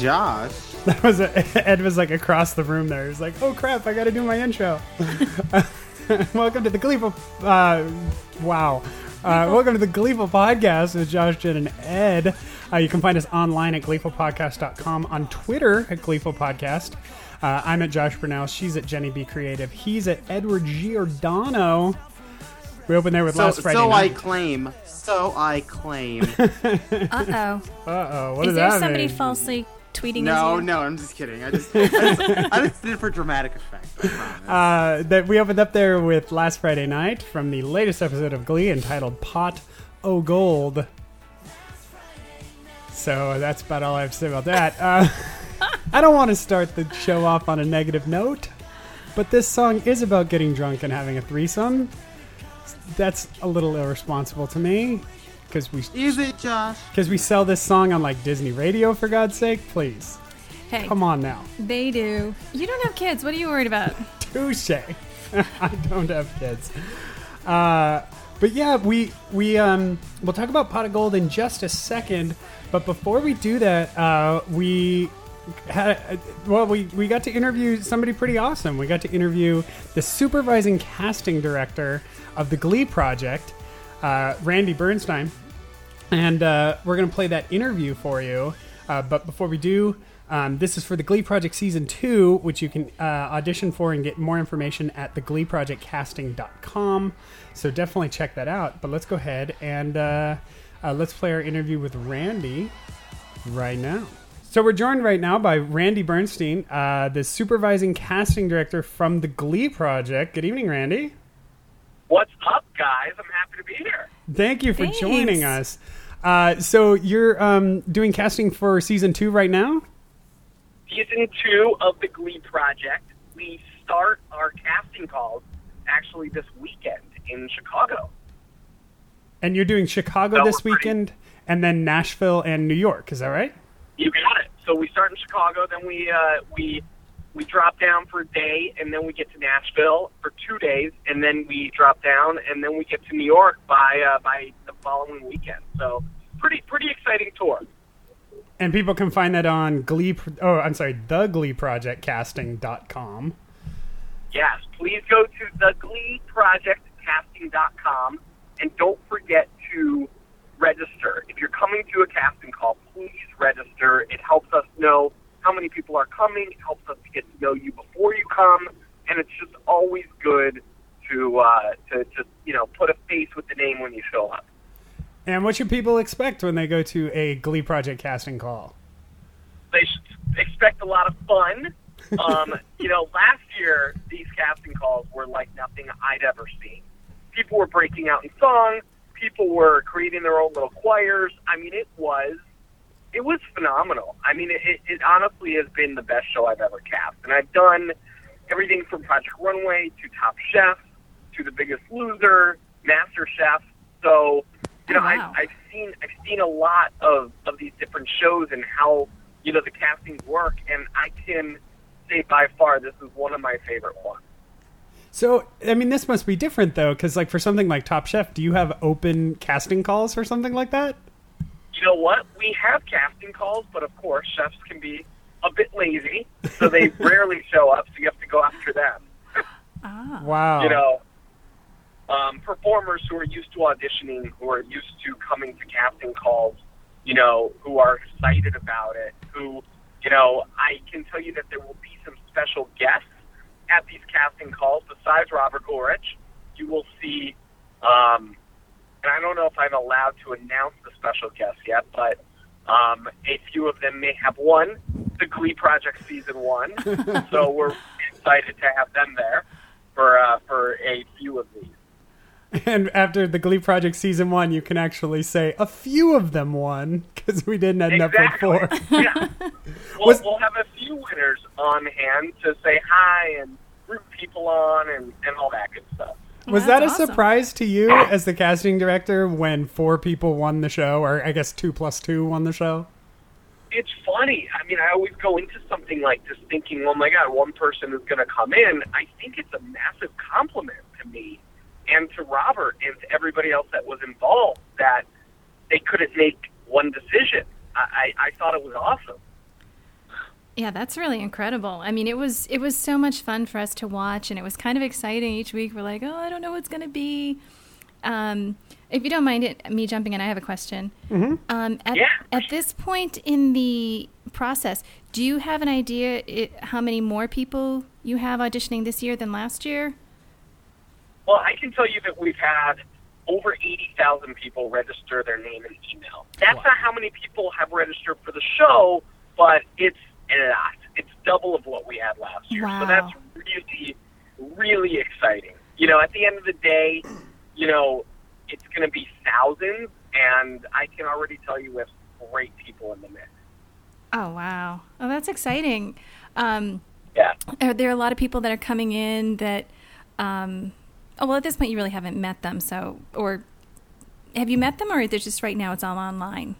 Josh. That was a, Ed was like across the room there. He's like, "Oh crap, I got to do my intro." welcome to the Gleeful. Uh, wow. Uh, welcome to the Gleeful Podcast with Josh, Jen, and Ed. Uh, you can find us online at gleefulpodcast.com, on Twitter at Gleeful Podcast. Uh, I'm at Josh Brunel. She's at Jenny B Creative. He's at Edward Giordano. We opened there with So, last Friday so I claim. So I claim. Uh oh. Uh oh. What Is does there that somebody mean? falsely tweeting no, as no, I'm just kidding. I just, I just, I just did it for dramatic effect. Uh, that we opened up there with last Friday night from the latest episode of Glee entitled Pot O Gold. So that's about all I have to say about that. Uh, I don't want to start the show off on a negative note, but this song is about getting drunk and having a threesome. That's a little irresponsible to me because we Is it, Josh? because we sell this song on like Disney Radio for God's sake. Please, Hey, come on now. they do. You don't have kids. What are you worried about? Touche. I don't have kids. Uh, but yeah, we we um we'll talk about pot of gold in just a second. But before we do that, uh, we had well we we got to interview somebody pretty awesome. We got to interview the supervising casting director of the Glee project, uh, Randy Bernstein and uh, we're going to play that interview for you. Uh, but before we do, um, this is for the Glee Project Season 2, which you can uh, audition for and get more information at thegleeprojectcasting.com. So definitely check that out. But let's go ahead and uh, uh, let's play our interview with Randy right now. So we're joined right now by Randy Bernstein, uh, the supervising casting director from the Glee Project. Good evening, Randy. What's up, guys? I'm happy to be here. Thank you for Thanks. joining us. Uh, so you're um, doing casting for season two right now. Season two of the Glee Project. We start our casting calls actually this weekend in Chicago. And you're doing Chicago No, this we're pretty- weekend, and then Nashville and New York. Is that right? You got it. So we start in Chicago, then we uh, we we drop down for a day, and then we get to Nashville for two days, and then we drop down, and then we get to New York by uh, by the following weekend. So pretty pretty exciting tour. And people can find that on Glee. Oh, I'm sorry, the Glee Project Casting.com. Yes, please go to thegleeprojectcasting.com and don't forget to register. If you're coming to a casting call, please register. It helps us know how many people are coming. It helps us to get to know you before you come, and it's just always good to uh, to just you know put a face with the name when you show up. And what should people expect when they go to a Glee Project casting call? they should expect a lot of fun. Um, you know, last year these casting calls were like nothing I'd ever seen. People were breaking out in song. People were creating their own little choirs. I mean, it was it was phenomenal. I mean, it, it, it honestly has been the best show I've ever cast, and I've done everything from Project Runway to Top Chef to The Biggest Loser, Master Chef. So, you know, Oh, wow. I've, I've seen I've seen a lot of of these different shows and how you know the castings work, and I can say by far this is one of my favorite ones. So, I mean, this must be different though, because like for something like Top Chef, do you have open casting calls for something like that? You know what? We have casting calls, but of course, chefs can be a bit lazy, so they rarely show up. So you have to go after them. Ah. Wow. you know, um, performers who are used to auditioning, who are used to coming to casting calls, you know, who are excited about it, who, you know, I can tell you that there will be some special guests at these casting calls besides Robert Ulrich. you will see, um, and I don't know if I'm allowed to announce the special guests yet, but um, a few of them may have won the Glee Project season one, so we're excited to have them there for uh, for a few of these. And after the Glee Project season one, you can actually say a few of them won because we didn't end up with four. yeah. We'll, Was- we'll have a few winners on hand to say hi and root people on and, and all that good stuff. Was that a awesome. surprise to you as the casting director when four people won the show, or I guess two plus two won the show? It's funny. I mean, I always go into something like this thinking, oh my God, one person is going to come in. I think it's a massive compliment to me and to Robert and to everybody else that was involved that they couldn't make one decision. I, I, I thought it was awesome. Yeah, that's really incredible. I mean, it was it was so much fun for us to watch, and it was kind of exciting each week. We're like, oh, I don't know what's going to be. Um, if you don't mind it, me jumping in, I have a question. Mm-hmm. Um, at, Yeah. at this point in the process, do you have an idea it, how many more people you have auditioning this year than last year? Well, I can tell you that we've had over 80,000 people register their name and email. That's Wow. not how many people have registered for the show, but it's a lot. It's double of what we had last year. Wow. So that's really, really exciting. You know, at the end of the day, you know, it's going to be thousands, and I can already tell you we have great people in the mix. Oh wow! Oh, that's exciting. Um, Yeah. are there a lot of people that are coming in that? Um, oh well, at this point you really haven't met them. So, or have you met them, or is it just right now it's all online?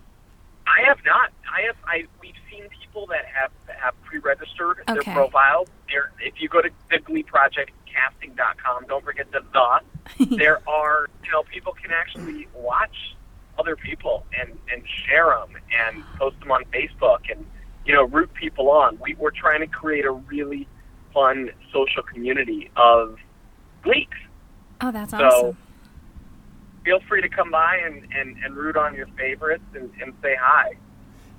I have not. I have. I we've seen people that have have pre-registered Okay. their profiles. There, if you go to the Glee Project casting.com, don't forget the the. there are you know people can actually watch other people and and share them and post them on Facebook and you know root people on. We we're trying to create a really fun social community of Gleeks. Oh, that's So awesome. feel free to come by and, and, and root on your favorites and, and say hi.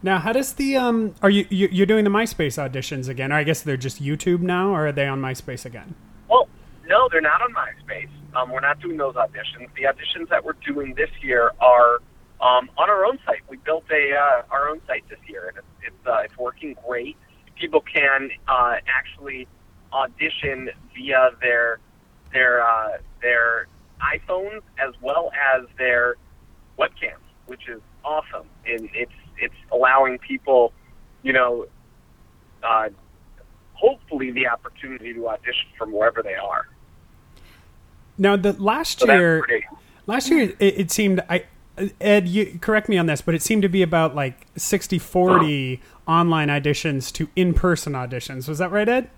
Now, how does the um? Are you, you you're doing the MySpace auditions again? Or I guess they're just YouTube now, or are they on MySpace again? Well, no, they're not on MySpace. Um, we're not doing those auditions. The auditions that we're doing this year are um, on our own site. We built a uh, our own site this year, and it's it's, uh, it's working great. People can uh, actually audition via their their uh, their iPhones as well as their webcams, which is awesome. And it's it's allowing people, you know, uh, hopefully the opportunity to audition from wherever they are. Now, the last So year, pretty. last year it, it seemed I. Ed, you correct me on this, but it seemed to be about like 60-40 online auditions to in-person auditions. Was that right, Ed?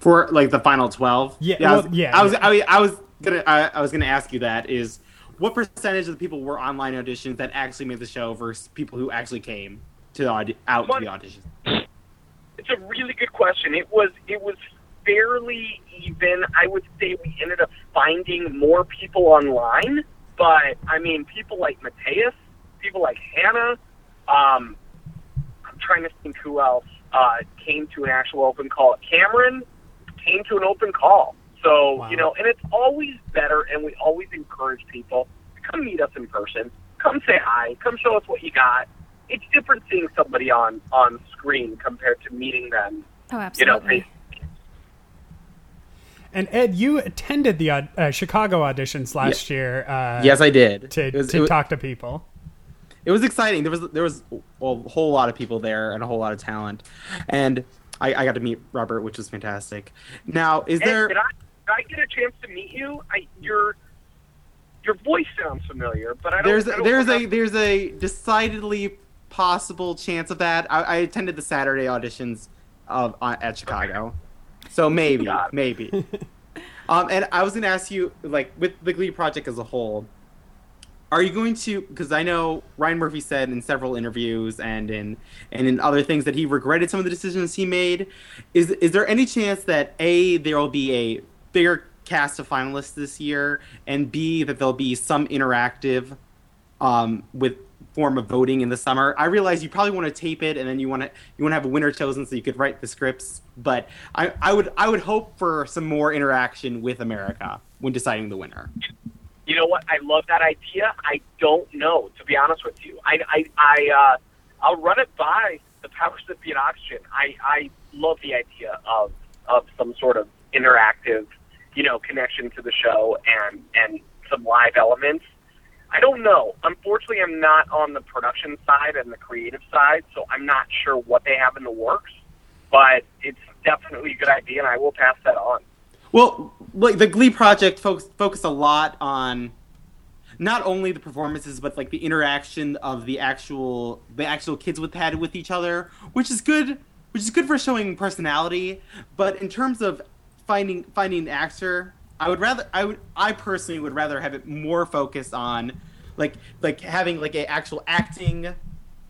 for like the final 12 Yeah, I was, yeah, I was, yeah. I, I was gonna I, I was gonna ask you that is what percentage of the people were online auditions that actually made the show versus people who actually came to the audi- out to the auditions It's a really good question. It was it was fairly even. I would say we ended up finding more people online, but I mean, people like Matheus, people like Hannah. Um, I'm trying to think who else uh, came to an actual open call. Cameron came to an open call. So Wow. you know, and it's always better, and we always encourage people to come meet us in person. Come say hi. Come show us what you got. It's different seeing somebody on on screen compared to meeting them. Oh, You know, absolutely. And Ed, you attended the uh, Chicago auditions last year. Uh, yes i did to, was, to it, wa- talk to people. it was exciting there was there was well, a whole lot of people there and a whole lot of talent and I, I got to meet robert which was fantastic now is Ed, there did I did I get a chance to meet you? I your your voice sounds familiar, but I don't. there's I don't there's a there's a decidedly possible chance of that. I, I attended the Saturday auditions of uh, at Chicago, so maybe maybe. um, and I was gonna ask you like with the Glee project as a whole, are you going to? Because I know Ryan Murphy said in several interviews and in and in other things that he regretted some of the decisions he made. Is is there any chance that a there will be a bigger cast of finalists this year, and b that there'll be some interactive um, with form of voting in the summer. I realize you probably want to tape it and then you want to you want to have a winner chosen so you could write the scripts. But I, I would I would hope for some more interaction with America when deciding the winner. You know what? I love that idea. I don't know, to be honest with you. I, I, I, uh, I'll run it by the powers that be at Oxygen. I, I love the idea of, of some sort of interactive, you know, connection to the show and, and some live elements. I don't know. Unfortunately, I'm not on the production side and the creative side, so I'm not sure what they have in the works. But it's definitely a good idea, and I will pass that on. Well, like the Glee project focus focus a lot on not only the performances but like the interaction of the actual the actual kids with had with each other, which is good, which is good for showing personality. But in terms of finding finding an actor, I would rather I would I personally would rather have it more focused on like like having like a actual acting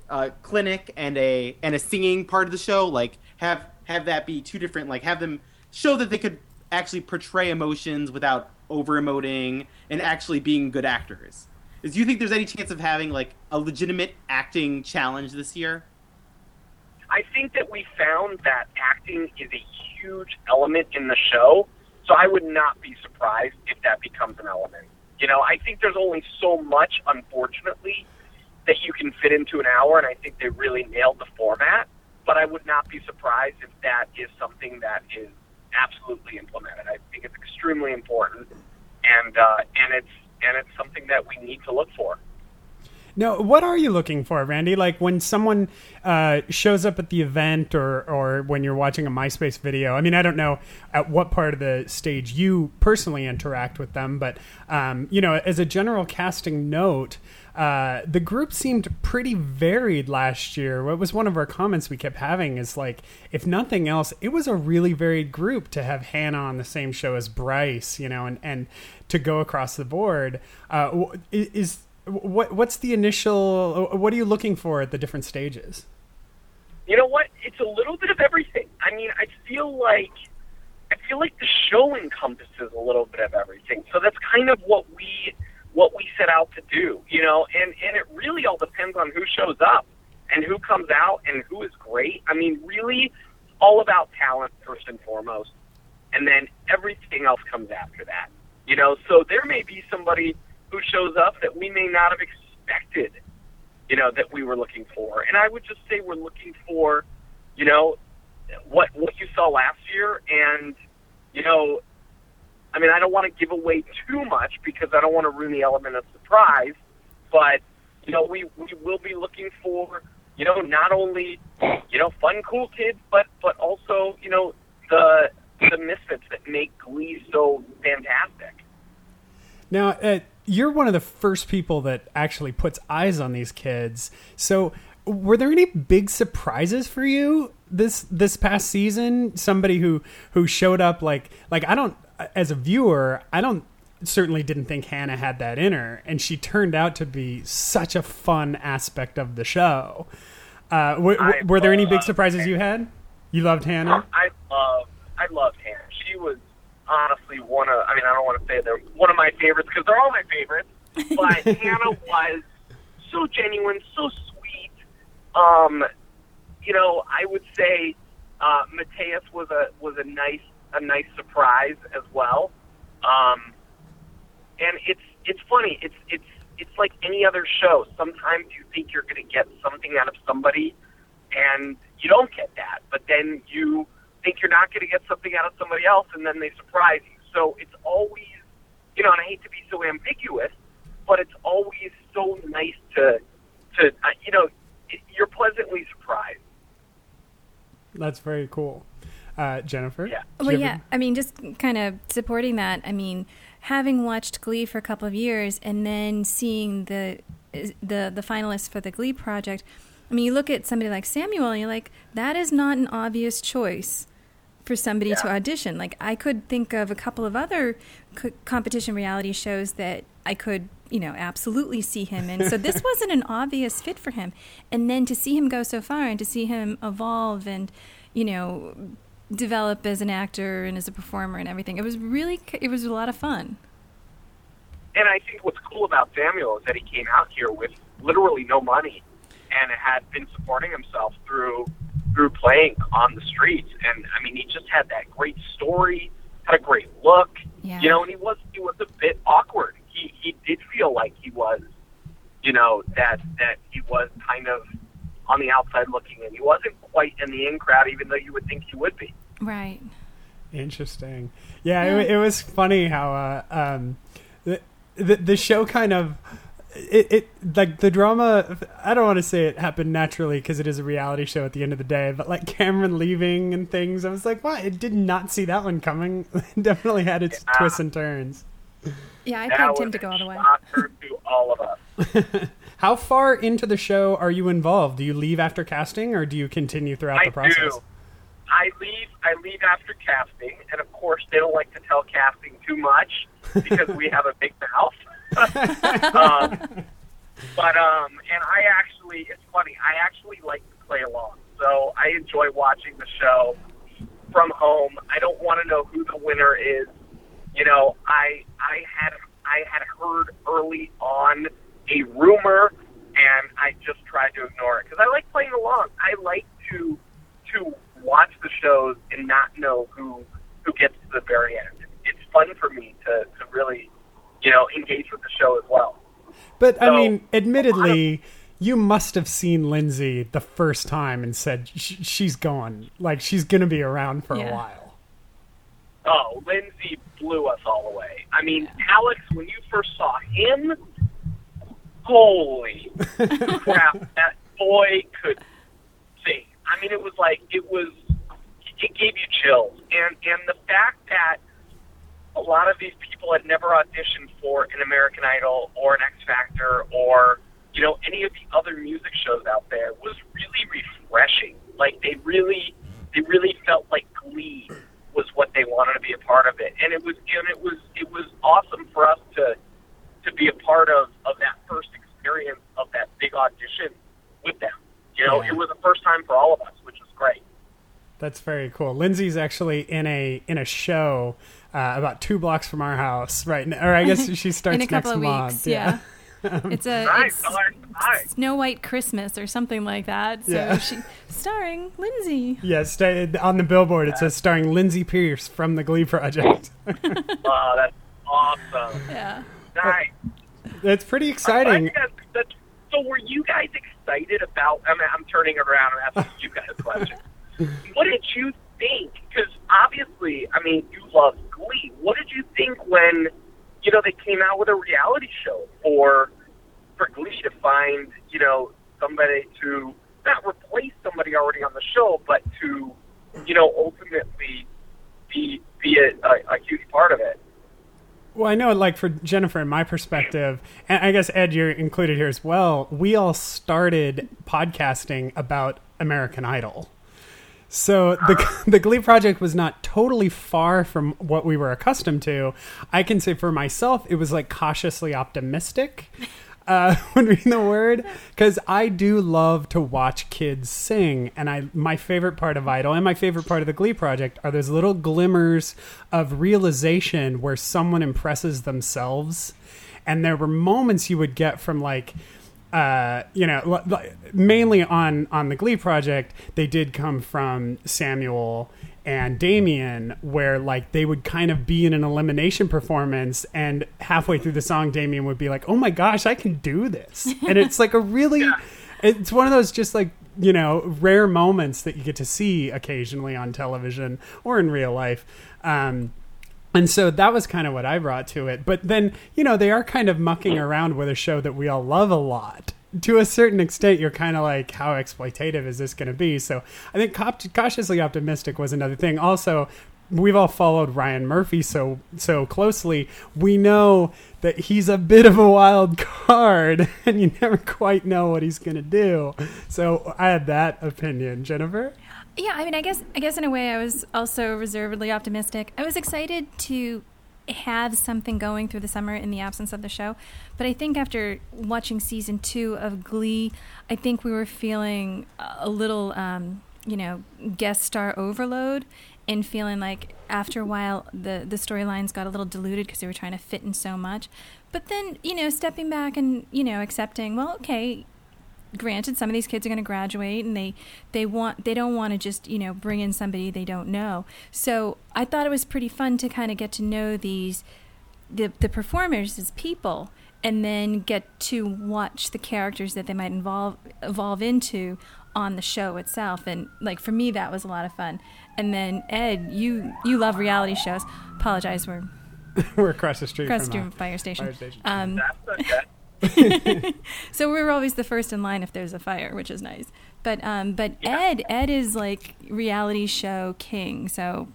uh, clinic and a and a singing part of the show. Like have have that be two different like have them show that they could actually portray emotions without over emoting and actually being good actors. Do you think there's any chance of having like a legitimate acting challenge this year? I think that we found that acting is a huge element in the show, so I would not be surprised if that becomes an element. You know, I think there's only so much, unfortunately, that you can fit into an hour, and I think they really nailed the format. But I would not be surprised if that is something that is absolutely implemented. I think it's extremely important, and uh, and it's and it's something that we need to look for. Now, what are you looking for, Randy? Like when someone uh, shows up at the event, or or when you're watching a MySpace video. I mean, I don't know at what part of the stage you personally interact with them, but um, you know, as a general casting note. Uh, the group seemed pretty varied last year. What was one of our comments we kept having is like, if nothing else, it was a really varied group to have Hannah on the same show as Bryce, you know, and, and to go across the board. Uh, is what what's the initial? What are you looking for at the different stages? You know what? It's a little bit of everything. I mean, I feel like I feel like the show encompasses a little bit of everything. So that's kind of what we what we set out to do, you know, and, and it really all depends on who shows up and who comes out and who is great. I mean, really it's all about talent first and foremost. And then everything else comes after that. You know, so there may be somebody who shows up that we may not have expected, you know, that we were looking for. And I would just say we're looking for, you know, what what you saw last year and you know, I mean, I don't want to give away too much because I don't want to ruin the element of surprise. But you know, we we will be looking for you know not only you know fun, cool kids, but but also you know the the misfits that make Glee so fantastic. Now, uh, you're one of the first people that actually puts eyes on these kids. So, were there any big surprises for you this this past season? Somebody who who showed up like like I don't as a viewer, I don't certainly didn't think Hannah had that in her, and she turned out to be such a fun aspect of the show. Uh, w- w- were there any big surprises you had? You loved Hannah. I love I loved Hannah. She was honestly one of I mean I don't want to say they're one of my favorites because they're all my favorites, but Hannah was so genuine, so sweet. Um, you know, I would say uh, Matheus was a was a nice a nice surprise as well. Um, and it's it's funny. It's it's it's like any other show. Sometimes you think you're going to get something out of somebody, and you don't get that. But then you think you're not going to get something out of somebody else, and then they surprise you. So it's always, you know, and I hate to be so ambiguous, but it's always so nice to to uh, you know, it, you're pleasantly surprised. That's very cool. Uh, Jennifer. Yeah. Well, yeah. have I mean, just kind of supporting that. I mean, having watched Glee for a couple of years and then seeing the the the finalists for the Glee project. I mean, you look at somebody like Samuel, and you're like, that is not an obvious choice for somebody to audition. Like, I could think of a couple of other co- competition reality shows that I could, you know, absolutely see him in. So this wasn't an obvious fit for him. And then to see him go so far and to see him evolve and, you know, develop as an actor and as a performer and everything. It was really it was a lot of fun. And I think what's cool about Samuel is that he came out here with literally no money and had been supporting himself through through playing on the streets. And I mean, he just had that great story, had a great look, Yeah. you know, and he was he was a bit awkward. He he did feel like he was, you know, that that he was kind of on the outside looking in. He wasn't quite in the in crowd, even though you would think he would be. Right. Interesting. Yeah, It, it was funny how uh, um, the, the the show kind of it, it like the drama. I don't want to say it happened naturally because it is a reality show at the end of the day, but like Cameron leaving and things, I was like, what? I did not see that one coming. It definitely had its Yeah. twists and turns. Yeah, I That pegged him to go all the way. shocker to all of us. How far into the show are you involved? Do you leave after casting, or do you continue throughout I the process? do. I leave. I leave after casting, and of course, they don't like to tell casting too much because we have a big mouth. um, but um, and I actually, it's funny. I actually like to play along, so I enjoy watching the show from home. I don't want to know who the winner is. You know, I I had I had heard early on a rumor, and I just tried to ignore it because I like playing along. I like to to watch the shows and not know who who gets to the very end. It's fun for me to to really, you know, engage with the show as well. But I mean, admittedly, you must have seen Lindsay the first time and said she's gone, like she's going to be around for a while. Oh, Lindsay blew us all away. I mean, Alex, when you first saw him, holy crap, that boy could sing. I mean, it was like it was. It gave you chills, and and the fact that a lot of these people had never auditioned for an American Idol or an X Factor or you know any of the other music shows out there was really refreshing. Like they really, they really felt like Glee was what they wanted to be a part of it, and it was and it was it was awesome for us to to be a part of of that first experience of that big audition with them. You know, Yeah. it was the first time for all of us, which was great. That's very cool. Lindsay's actually in a in a show uh, about two blocks from our house right now. Or I guess she starts In a couple next of month. weeks, yeah. it's a Nice, it's nice, nice. Snow White Christmas or something like that. So Yeah. she starring Lindsay. Yeah, sta- on the billboard it says starring Lindsay Pierce from the Glee Project. Oh, that's awesome. Yeah. Nice. It's pretty exciting. glad guys- so, were you guys excited about? I mean, I'm turning around and asking you guys a question. what did you think? Because obviously, I mean, you love Glee. What did you think when you know they came out with a reality show for for Glee to find you know somebody to not replace somebody already on the show, but to you know ultimately be be a, a, a huge part of it. Well, I know, like for Jennifer and my perspective, and I guess Ed, you're included here as well. We all started podcasting about American Idol, so the the Glee project was not totally far from what we were accustomed to. I can say for myself, it was like cautiously optimistic. Uh, when reading the word, because I do love to watch kids sing, and I my favorite part of Idol and my favorite part of the Glee project are those little glimmers of realization where someone impresses themselves, and there were moments you would get from like uh, you know, l- l- mainly on on the Glee project, they did come from Samuel and Damian, where like they would kind of be in an elimination performance, and halfway through the song, Damian would be like, "Oh my gosh, I can do this," and it's like a really, it's one of those just like you know rare moments that you get to see occasionally on television or in real life. Um, and so that was kind of what I brought to it. But then, you know, they are kind of mucking mm. around with a show that we all love a lot. To a certain extent, you're kind of like, how exploitative is this going to be? So I think cau- cautiously optimistic was another thing. Also, we've all followed Ryan Murphy so so closely. We know that he's a bit of a wild card, and you never quite know what he's going to do. So I had that opinion, Jennifer. Yeah, I mean, I guess I guess in a way I was also reservedly optimistic. I was excited to have something going through the summer in the absence of the show, but I think after watching season two of Glee, I think we were feeling a little, um, you know, guest star overload, and feeling like after a while the the storylines got a little diluted because they were trying to fit in so much. But then you know, stepping back and you know, accepting, well, okay, granted some of these kids are going to graduate and they they want they don't want to just you know bring in somebody they don't know. So i thought it was pretty fun to kind of get to know these the the performers as people and then get to watch the characters that they might involve evolve into on the show itself. And like for me that was a lot of fun. And then ed you you love reality shows. Apologize we're We're across the street across the from street from fire station, fire station. Um, That's okay. so we were always the first in line if there's a fire, which is nice. But um, but Ed Ed is like reality show king, so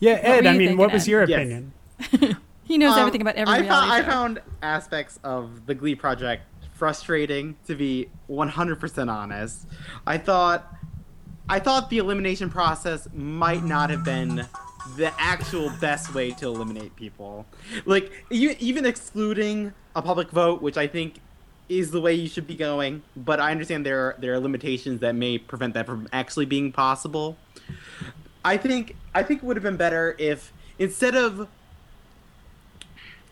yeah, Ed. I mean, what thinking, was Ed? your Yes. opinion? he knows Um, everything about every I reality found, I found aspects of the Glee project frustrating, to be 100% honest. I thought, I thought the elimination process might not have been the actual best way to eliminate people. Like, you, even excluding a public vote, which I think is the way you should be going, but I understand there are, there are limitations that may prevent that from actually being possible. I think I think it would have been better if instead of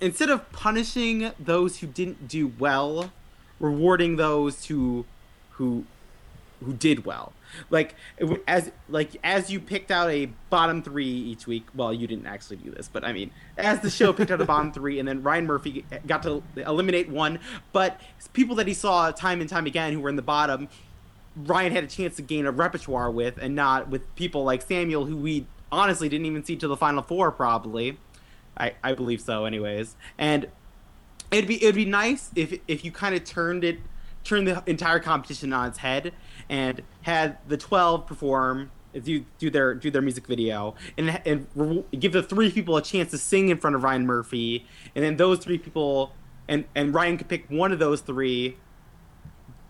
instead of punishing those who didn't do well, rewarding those who who who did well. Like as like as you picked out a bottom three each week. Well, you didn't actually do this, but I mean, as the show picked out a bottom three, and then Ryan Murphy got to eliminate one, but people that he saw time and time again who were in the bottom, Ryan had a chance to gain a repertoire with, and not with people like Samuel, who we honestly didn't even see to the final four, probably. I, I believe so, anyways. And it'd be it'd be nice if if you kind of turned it turned the entire competition on its head and had the 12 perform do do their do their music video and and re- give the three people a chance to sing in front of Ryan Murphy and then those three people and and Ryan could pick one of those three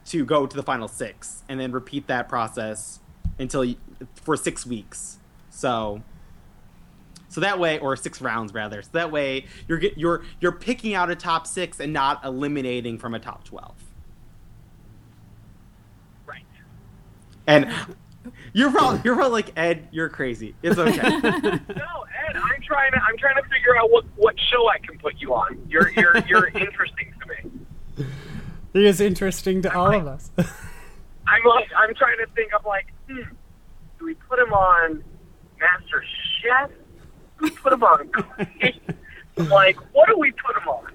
to go to the final 6 and then repeat that process until you, for 6 weeks. So so that way, or six rounds rather. So that way, you're get, you're you're picking out a top six and not eliminating from a top twelve. Right. And you're probably you're probably like Ed. You're crazy. It's okay. No, Ed, I'm trying to I'm trying to figure out what what show I can put you on. You're you're you're interesting to me. He is interesting to all of us. I'm like I'm trying to think. I'm like, hmm, do we put him on Master Chef? Do we put him on? Like, what do we put him on?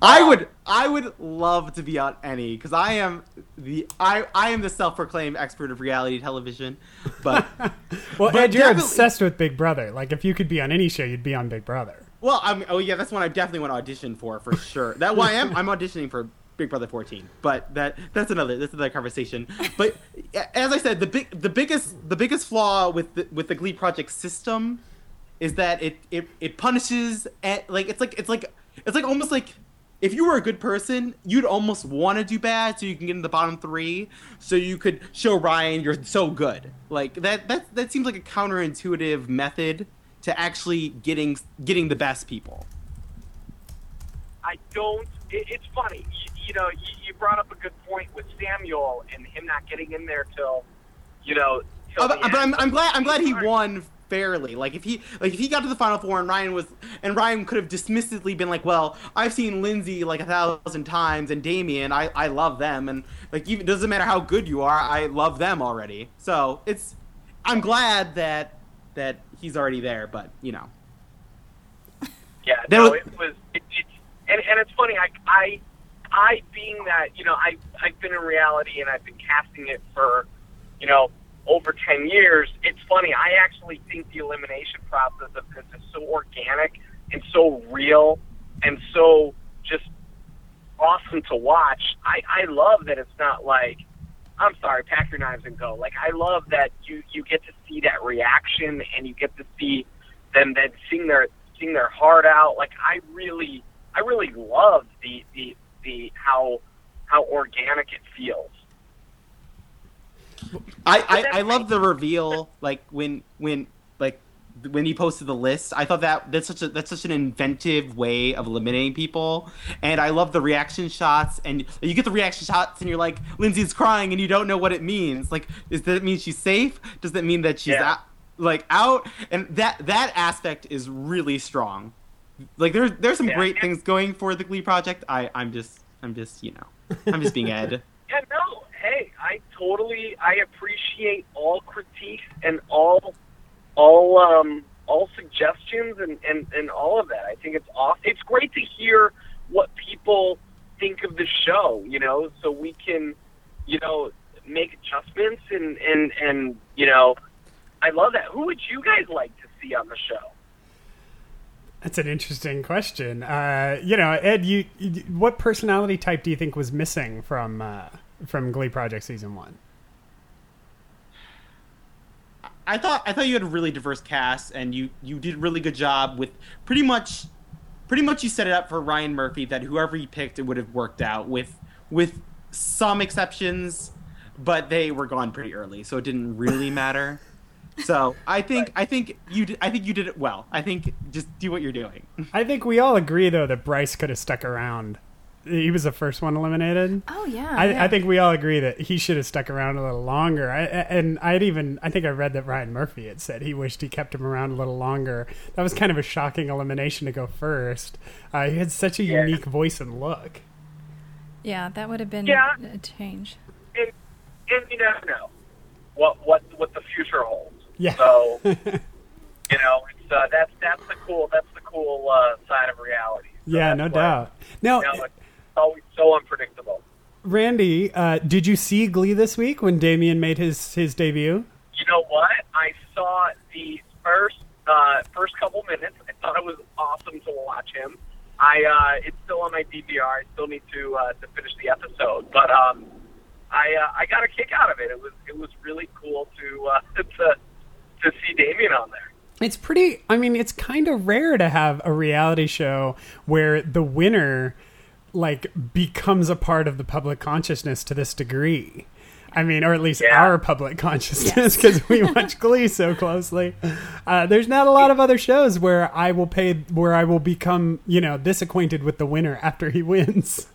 I would I would love to be on any because I am the I I am the self proclaimed expert of reality television, but well, But Ed, you're obsessed with Big Brother. Like, if you could be on any show, you'd be on Big Brother. well I'm oh yeah that's one I definitely want to audition for for sure. That why I am I'm auditioning for Big Brother 14, but that that's another that's another conversation. But as I said, the big the biggest the biggest flaw with the, with the Glee Project system is that it it, it punishes at, like it's like it's like it's like almost like if you were a good person, you'd almost want to do bad so you can get in the bottom three, so you could show Ryan you're so good. Like that that that seems like a counterintuitive method to actually getting getting the best people. I don't. It, it's funny. You, you know, you, you brought up a good point with Samuel and him not getting in there till, you know, till Uh, but but. I'm, I'm glad I'm glad he won fairly. Like if he like if he got to the final four and Ryan was and Ryan could have dismissively been like, well, I've seen Lindsay like a thousand times and Damian, I I love them and like even doesn't matter how good you are, I love them already. So it's I'm glad that that he's already there, but you know. Yeah, There no, was- it was. It, it, and and it's funny. I I I being that you know I I've been in reality and I've been casting it for you know over ten years. It's funny. I actually think the elimination process of this is so organic and so real and so just awesome to watch. I I love that it's not like. I'm sorry, pack your knives and go. Like I love that you you get to see that reaction and you get to see them then sing their sing their heart out. Like I really I really love the the the how how organic it feels. I, I, I love the reveal like when when like when he posted the list i thought that that's such a that's such an inventive way of eliminating people and i love the reaction shots and you get the reaction shots and you're like lindsay's crying and you don't know what it means like does that mean she's safe does that mean that she's Yeah. out like out, and that that aspect is really strong. Like there's there's some Yeah. great things going for the Glee project. I I'm just I'm just you know I'm just being Ed. Yeah, no. Hey, I totally I appreciate all critiques and all all um all suggestions and, and, and all of that. I think it's off it's great to hear what people think of the show, you know, so we can, you know, make adjustments and, and, and you know I love that. Who would you guys like to see on the show? That's an interesting question. Uh, you know, Ed, you, you what personality type do you think was missing from uh, from Glee Project season one? I thought I thought you had a really diverse cast, and you you did a really good job with pretty much pretty much you set it up for Ryan Murphy that whoever he picked it would have worked out with with some exceptions, but they were gone pretty early, so it didn't really matter. So I think I think you did, I think you did it well. I think just do what you're doing. I think we all agree though that Bryce could have stuck around. He was the first one eliminated. Oh yeah. I, yeah. I think we all agree that he should have stuck around a little longer. I, and I'd even I think I read that Ryan Murphy had said he wished he kept him around a little longer. That was kind of a shocking elimination to go first. Uh, he had such a Yeah. unique voice and look. Yeah, that would have been Yeah. a change. And and you never know what what what the future holds. Yeah. So you know, it's uh, that's that's the cool that's the cool uh, side of reality. So yeah, no why, doubt. Now, You know, it's always so unpredictable. Randy, uh, did you see Glee this week when Damian made his his debut? You know what? I saw the first uh, first couple minutes. I thought it was awesome to watch him. I uh, it's still on my DVR. I still need to uh, to finish the episode, but um, I uh, I got a kick out of it. It was it was really cool to uh, to to see Damian on there. It's pretty. I mean, it's kind of rare to have a reality show where the winner like becomes a part of the public consciousness to this degree. I mean, or at least Yeah. our public consciousness because we watch Glee so closely. Uh, there's not a lot of other shows where I will pay, where I will become, you know, this acquainted with the winner after he wins.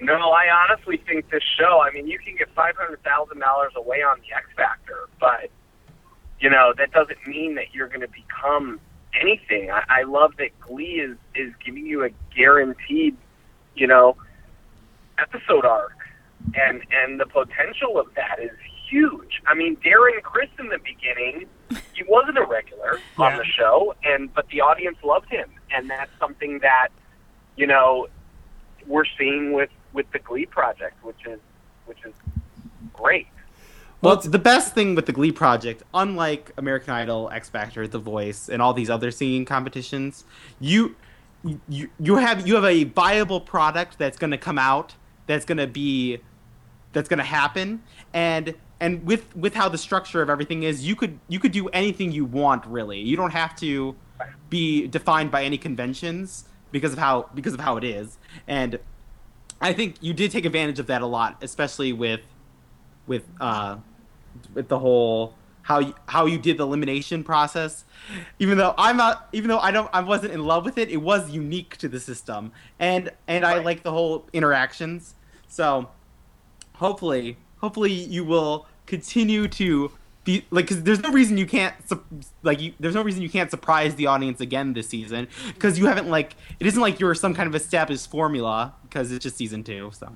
No, I honestly think this show. I mean, you can get five hundred thousand dollars away on the X Factor, but you know that doesn't mean that you're going to become anything. I, I love that Glee is is giving you a guaranteed, you know, episode arc, and and the potential of that is huge. I mean, Darren Criss in the beginning, he wasn't a regular on the show, and but the audience loved him, and that's something that you know we're seeing with with the Glee project, which is which is great. Well, the best thing with the Glee project, unlike American Idol, X Factor, The Voice, and all these other singing competitions, you you you have you have a viable product that's going to come out, that's going to be that's going to happen, and and with with how the structure of everything is, you could you could do anything you want really. You don't have to be defined by any conventions because of how because of how it is, and I think you did take advantage of that a lot, especially with with uh with the whole how you, how you did the elimination process. Even though I'm not, even though I don't, I wasn't in love with it. It was unique to the system, and and I like the whole interactions. So hopefully, hopefully you will continue to be like because there's no reason you can't like you, there's no reason you can't surprise the audience again this season because you haven't like it isn't like you're some kind of established formula because it's just season two. So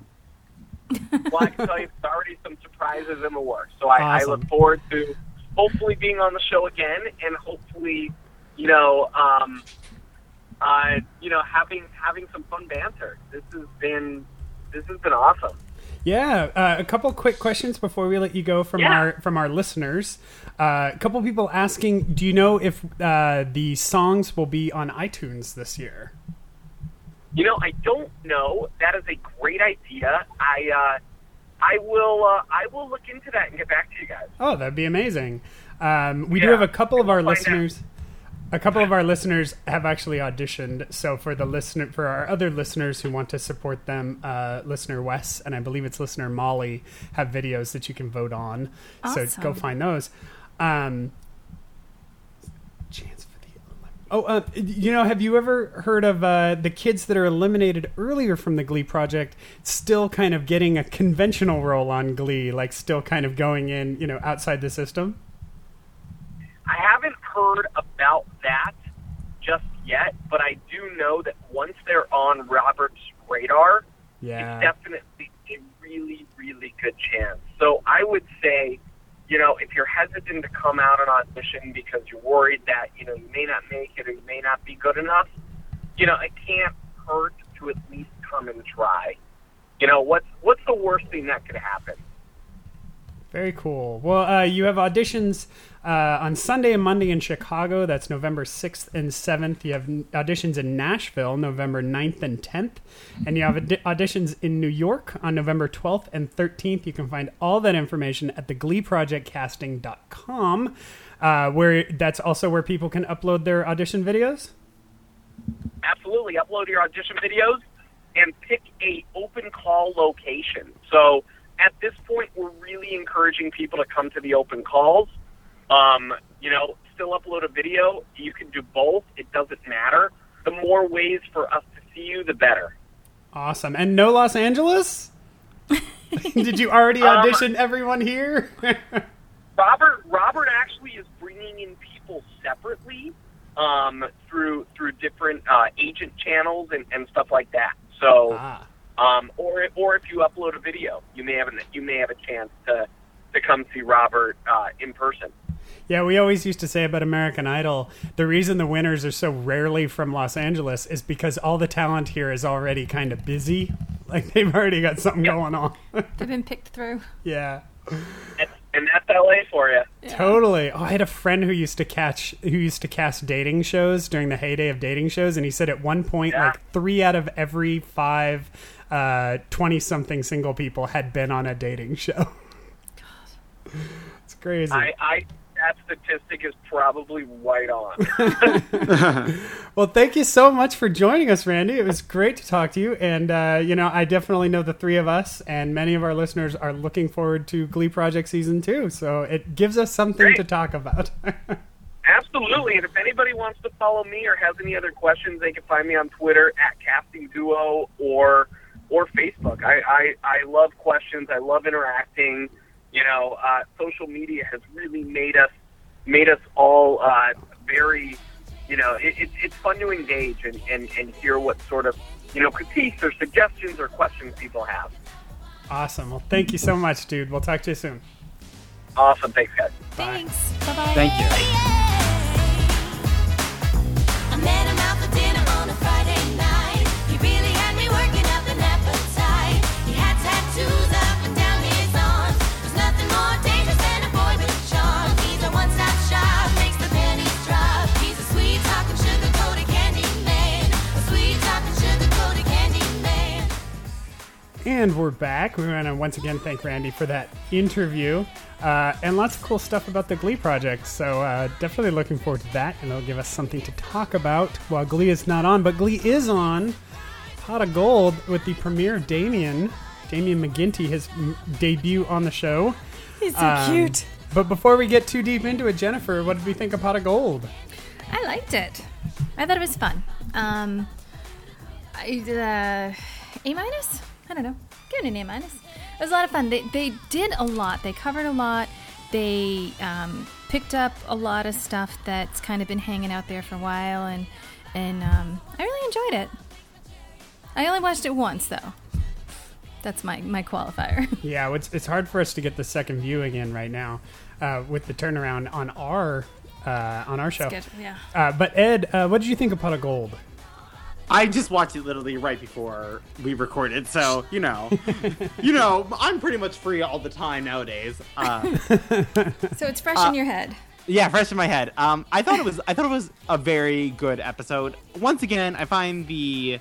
Well, I can tell you, there's already some surprises in the works. So I, I look forward to hopefully being on the show again, and hopefully, you know, um, uh, you know, having having some fun banter. This has been this has been awesome. Yeah, uh, a couple quick questions before we let you go from Yeah. our from our listeners. Uh, a couple people asking, do you know if uh, the songs will be on iTunes this year? You know, I don't know. That is a great idea. I uh, I will uh, I will look into that and get back to you guys. Oh, that'd be amazing. Um, we do have a couple of our we'll find listeners. A couple of our listeners have actually auditioned. So for the listener, for our other listeners who want to support them, uh, listener Wes and I believe it's listener Molly have videos that you can vote on. So go find those. Um, chance for the elim- oh, uh, you know, have you ever heard of uh, the kids that are eliminated earlier from the Glee project still kind of getting a conventional role on Glee, like still kind of going in, you know, outside the system? I haven't heard about that just yet, but I do know that once they're on Robert's radar, Yeah. it's definitely a really, really good chance. So I would say, you know, if you're hesitant to come out and audition because you're worried that, you know, you may not make it or you may not be good enough, you know, it can't hurt to at least come and try. You know, what's what's the worst thing that could happen? Very cool. Well, uh, you have auditions uh, on Sunday and Monday in Chicago. That's November 6th and 7th. You have auditions in Nashville, November 9th and 10th. And you have audi- auditions in New York on November 12th and 13th. You can find all that information at thegleeprojectcasting.com, uh, where that's also where people can upload their audition videos. absolutely upload your audition videos and pick a open call location. So at this point, we're really encouraging people to come to the open calls. Um, you know, still upload a video. You can do both. It doesn't matter. The more ways for us to see you, the better. Awesome. And no Los Angeles? Did you already Um, audition everyone here? Robert Robert actually is bringing in people separately um, through through different uh, agent channels and, and stuff like that. So, ah. Um, or or if you upload a video, you may have an, you may have a chance to to come see Robert uh, in person. Yeah, we always used to say about American Idol, the reason the winners are so rarely from Los Angeles is because all the talent here is already kind of busy. Like they've already got something going on. They've been picked through. yeah. And, and that's LA for you. Totally. Oh, I had a friend who used to catch who used to cast dating shows during the heyday of dating shows, and he said at one point Yeah. like three out of every five twenty something single people had been on a dating show. It's crazy. I, I that statistic is probably right on. Well, thank you so much for joining us, Randy. It was great to talk to you. And, uh, you know, I definitely know the three of us and many of our listeners are looking forward to Glee Project Season 2. So it gives us something Great. to talk about. Absolutely. And if anybody wants to follow me or has any other questions, they can find me on Twitter at Casting Duo or or Facebook. I, I, I love questions. I love interacting. You know, uh, social media has really made us made us all uh, very, you know, it, it, it's fun to engage and, and, and hear what sort of, you know, critiques or suggestions or questions people have. awesome. Well, thank you so much, dude. We'll talk to you soon. Awesome. Thanks, guys. Thanks. Bye bye. Thank you. I And we're back. We want to once again thank Randy for that interview uh, and lots of cool stuff about the Glee project. So uh, definitely looking forward to that, and it'll give us something to talk about while Glee is not on. But Glee is on Pot of Gold with the premiere Damian, Damian McGinty, his m- debut on the show. He's so Um, cute. But before we get too deep into it, Jennifer, what did we think of Pot of Gold? I liked it. I thought it was fun. Um, I, uh, A minus? I don't know. Give it an A minus. It was a lot of fun. They they did a lot. They covered a lot. They um, picked up a lot of stuff that's kind of been hanging out there for a while, and and um, I really enjoyed it. I only watched it once though. That's my my qualifier. Yeah, it's, it's hard for us to get the second viewing in right now uh, with the turnaround on our uh, on our show. Yeah. Uh, but Ed, uh, what did you think of Pot of Gold? I just watched it literally right before we recorded, so you know, you know, I'm pretty much free all the time nowadays. Uh, So it's fresh in your head. yeah, fresh in my head. Um, I thought it was, I thought it was a very good episode. Once again, I find the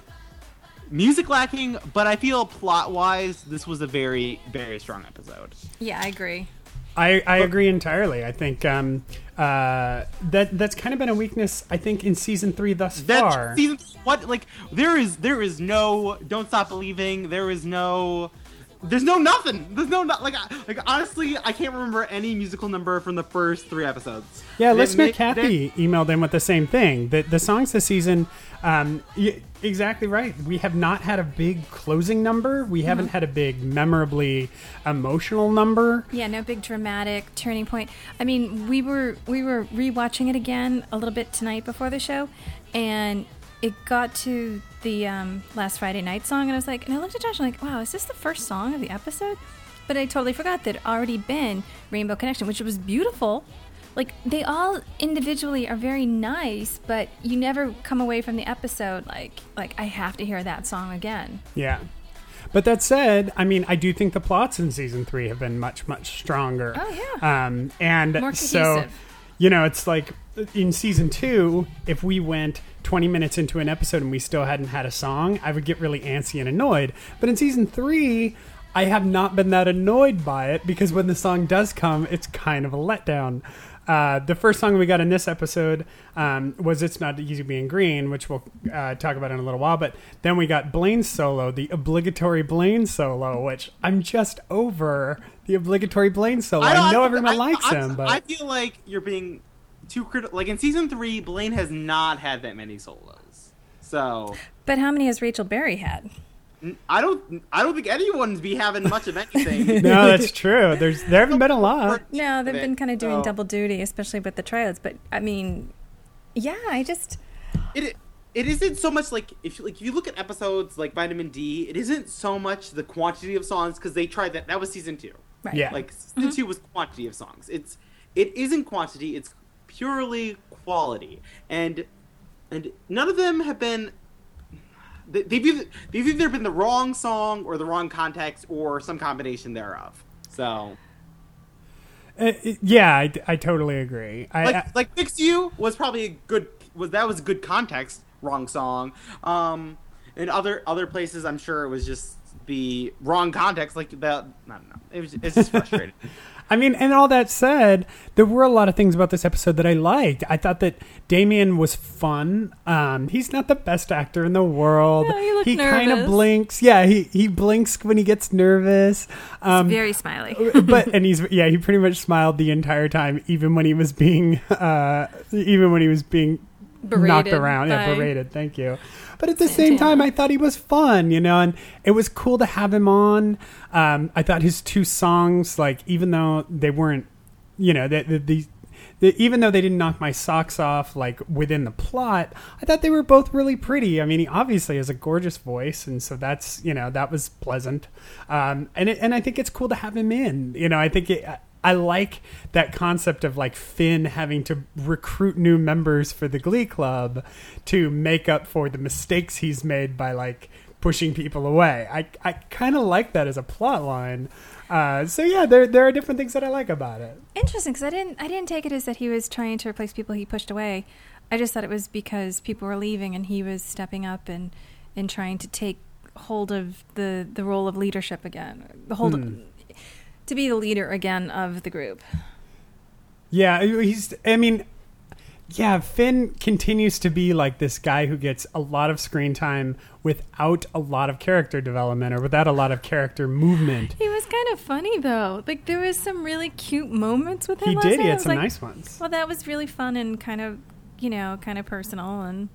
music lacking, but I feel plot wise, this was a very, very strong episode. Yeah, I agree. I, I agree entirely. I think um, uh, that that's kind of been a weakness. I think in season three thus That far. season what like there is there is no don't stop believing there is no there's no nothing. There's no no- like like honestly, I can't remember any musical number from the first three episodes. Yeah, They listener make- Kathy emailed in with the same thing. The the songs this season, um, y- exactly right. We have not had a big closing number. We haven't Mm-hmm. had a big, memorably emotional number. Yeah, no big dramatic turning point. I mean, we were we were rewatching it again a little bit tonight before the show, and it got to the um, last Friday night song, and I was like, and I looked at Josh, I'm like, wow, is this the first song of the episode? But I totally forgot that it already been Rainbow Connection, which was beautiful. Like they all individually are very nice, but you never come away from the episode like like I have to hear that song again. Yeah. But that said, I mean, I do think the plots in season three have been much, much stronger. Oh, yeah. Um, and so, you know, it's like in season two, if we went 20 minutes into an episode and we still hadn't had a song, I would get really antsy and annoyed. But in season three, I have not been that annoyed by it because when the song does come, it's kind of a letdown. Uh, the first song we got in this episode um, was "It's Not Easy Being Green," which we'll uh, talk about in a little while. But then we got Blaine's solo, the obligatory Blaine solo, which I'm just over the obligatory Blaine solo. I, don't- know everyone I- likes I- him, but I feel like you're being too critical. Like in season three, Blaine has not had that many solos, so But how many has Rachel Berry had? I don't. I don't think anyone's be having much of anything. no, that's true. There's there haven't been a lot. No, they've been kind of doing so- double duty, especially with the tryouts. But I mean, yeah, I just it it isn't so much like if you, like if you look at episodes like Vitamin D, it isn't so much the quantity of songs because they tried that. That was season two. right. Yeah. Like mm-hmm. season two was quantity of songs. It's it isn't quantity. It's purely quality, and and none of them have been. they- They've either, they've either been the wrong song or the wrong context or some combination thereof. So, Uh, yeah, I, I totally agree. I, like, I- like "Fix You" was probably a good was that was a good context. Wrong song. Um, in other other places, I'm sure it was just the wrong context. Like that, I don't know. It was it's just frustrating. I mean, and all that said, there were a lot of things about this episode that I liked. I thought that Damian was fun. Um, he's not the best actor in the world. No, he looked kind of blinks. Yeah, he, he blinks when he gets nervous. Um, Very smiley. but and he's yeah, he pretty much smiled the entire time, even when he was being uh, even when he was being knocked Berated around. Yeah, berated. Thank you. But at the same time, I thought he was fun, you know, and it was cool to have him on. Um, I thought his two songs, like even though they weren't, you know, the, the, the, the even though they didn't knock my socks off, like within the plot, I thought they were both really pretty. I mean, he obviously has a gorgeous voice, and so that's you know that was pleasant. Um, and it, and I think it's cool to have him in. You know, I think it. I like that concept of like Finn having to recruit new members for the Glee Club to make up for the mistakes he's made by like pushing people away. I, I kind of like that as a plot line. Uh, so yeah, there there are different things that I like about it. Interesting, because I didn't I didn't take it as that he was trying to replace people he pushed away. I just thought it was because people were leaving and he was stepping up and and trying to take hold of the the role of leadership again, the hold Hmm. To be the leader again of the group. Yeah, he's. I mean, yeah, Finn continues to be like this guy who gets a lot of screen time without a lot of character development or without a lot of character movement. He was kind of funny though. Like there was some really cute moments with him. He last did. night. He had some like, nice ones. Well, that was really fun and kind of, you know, kind of personal and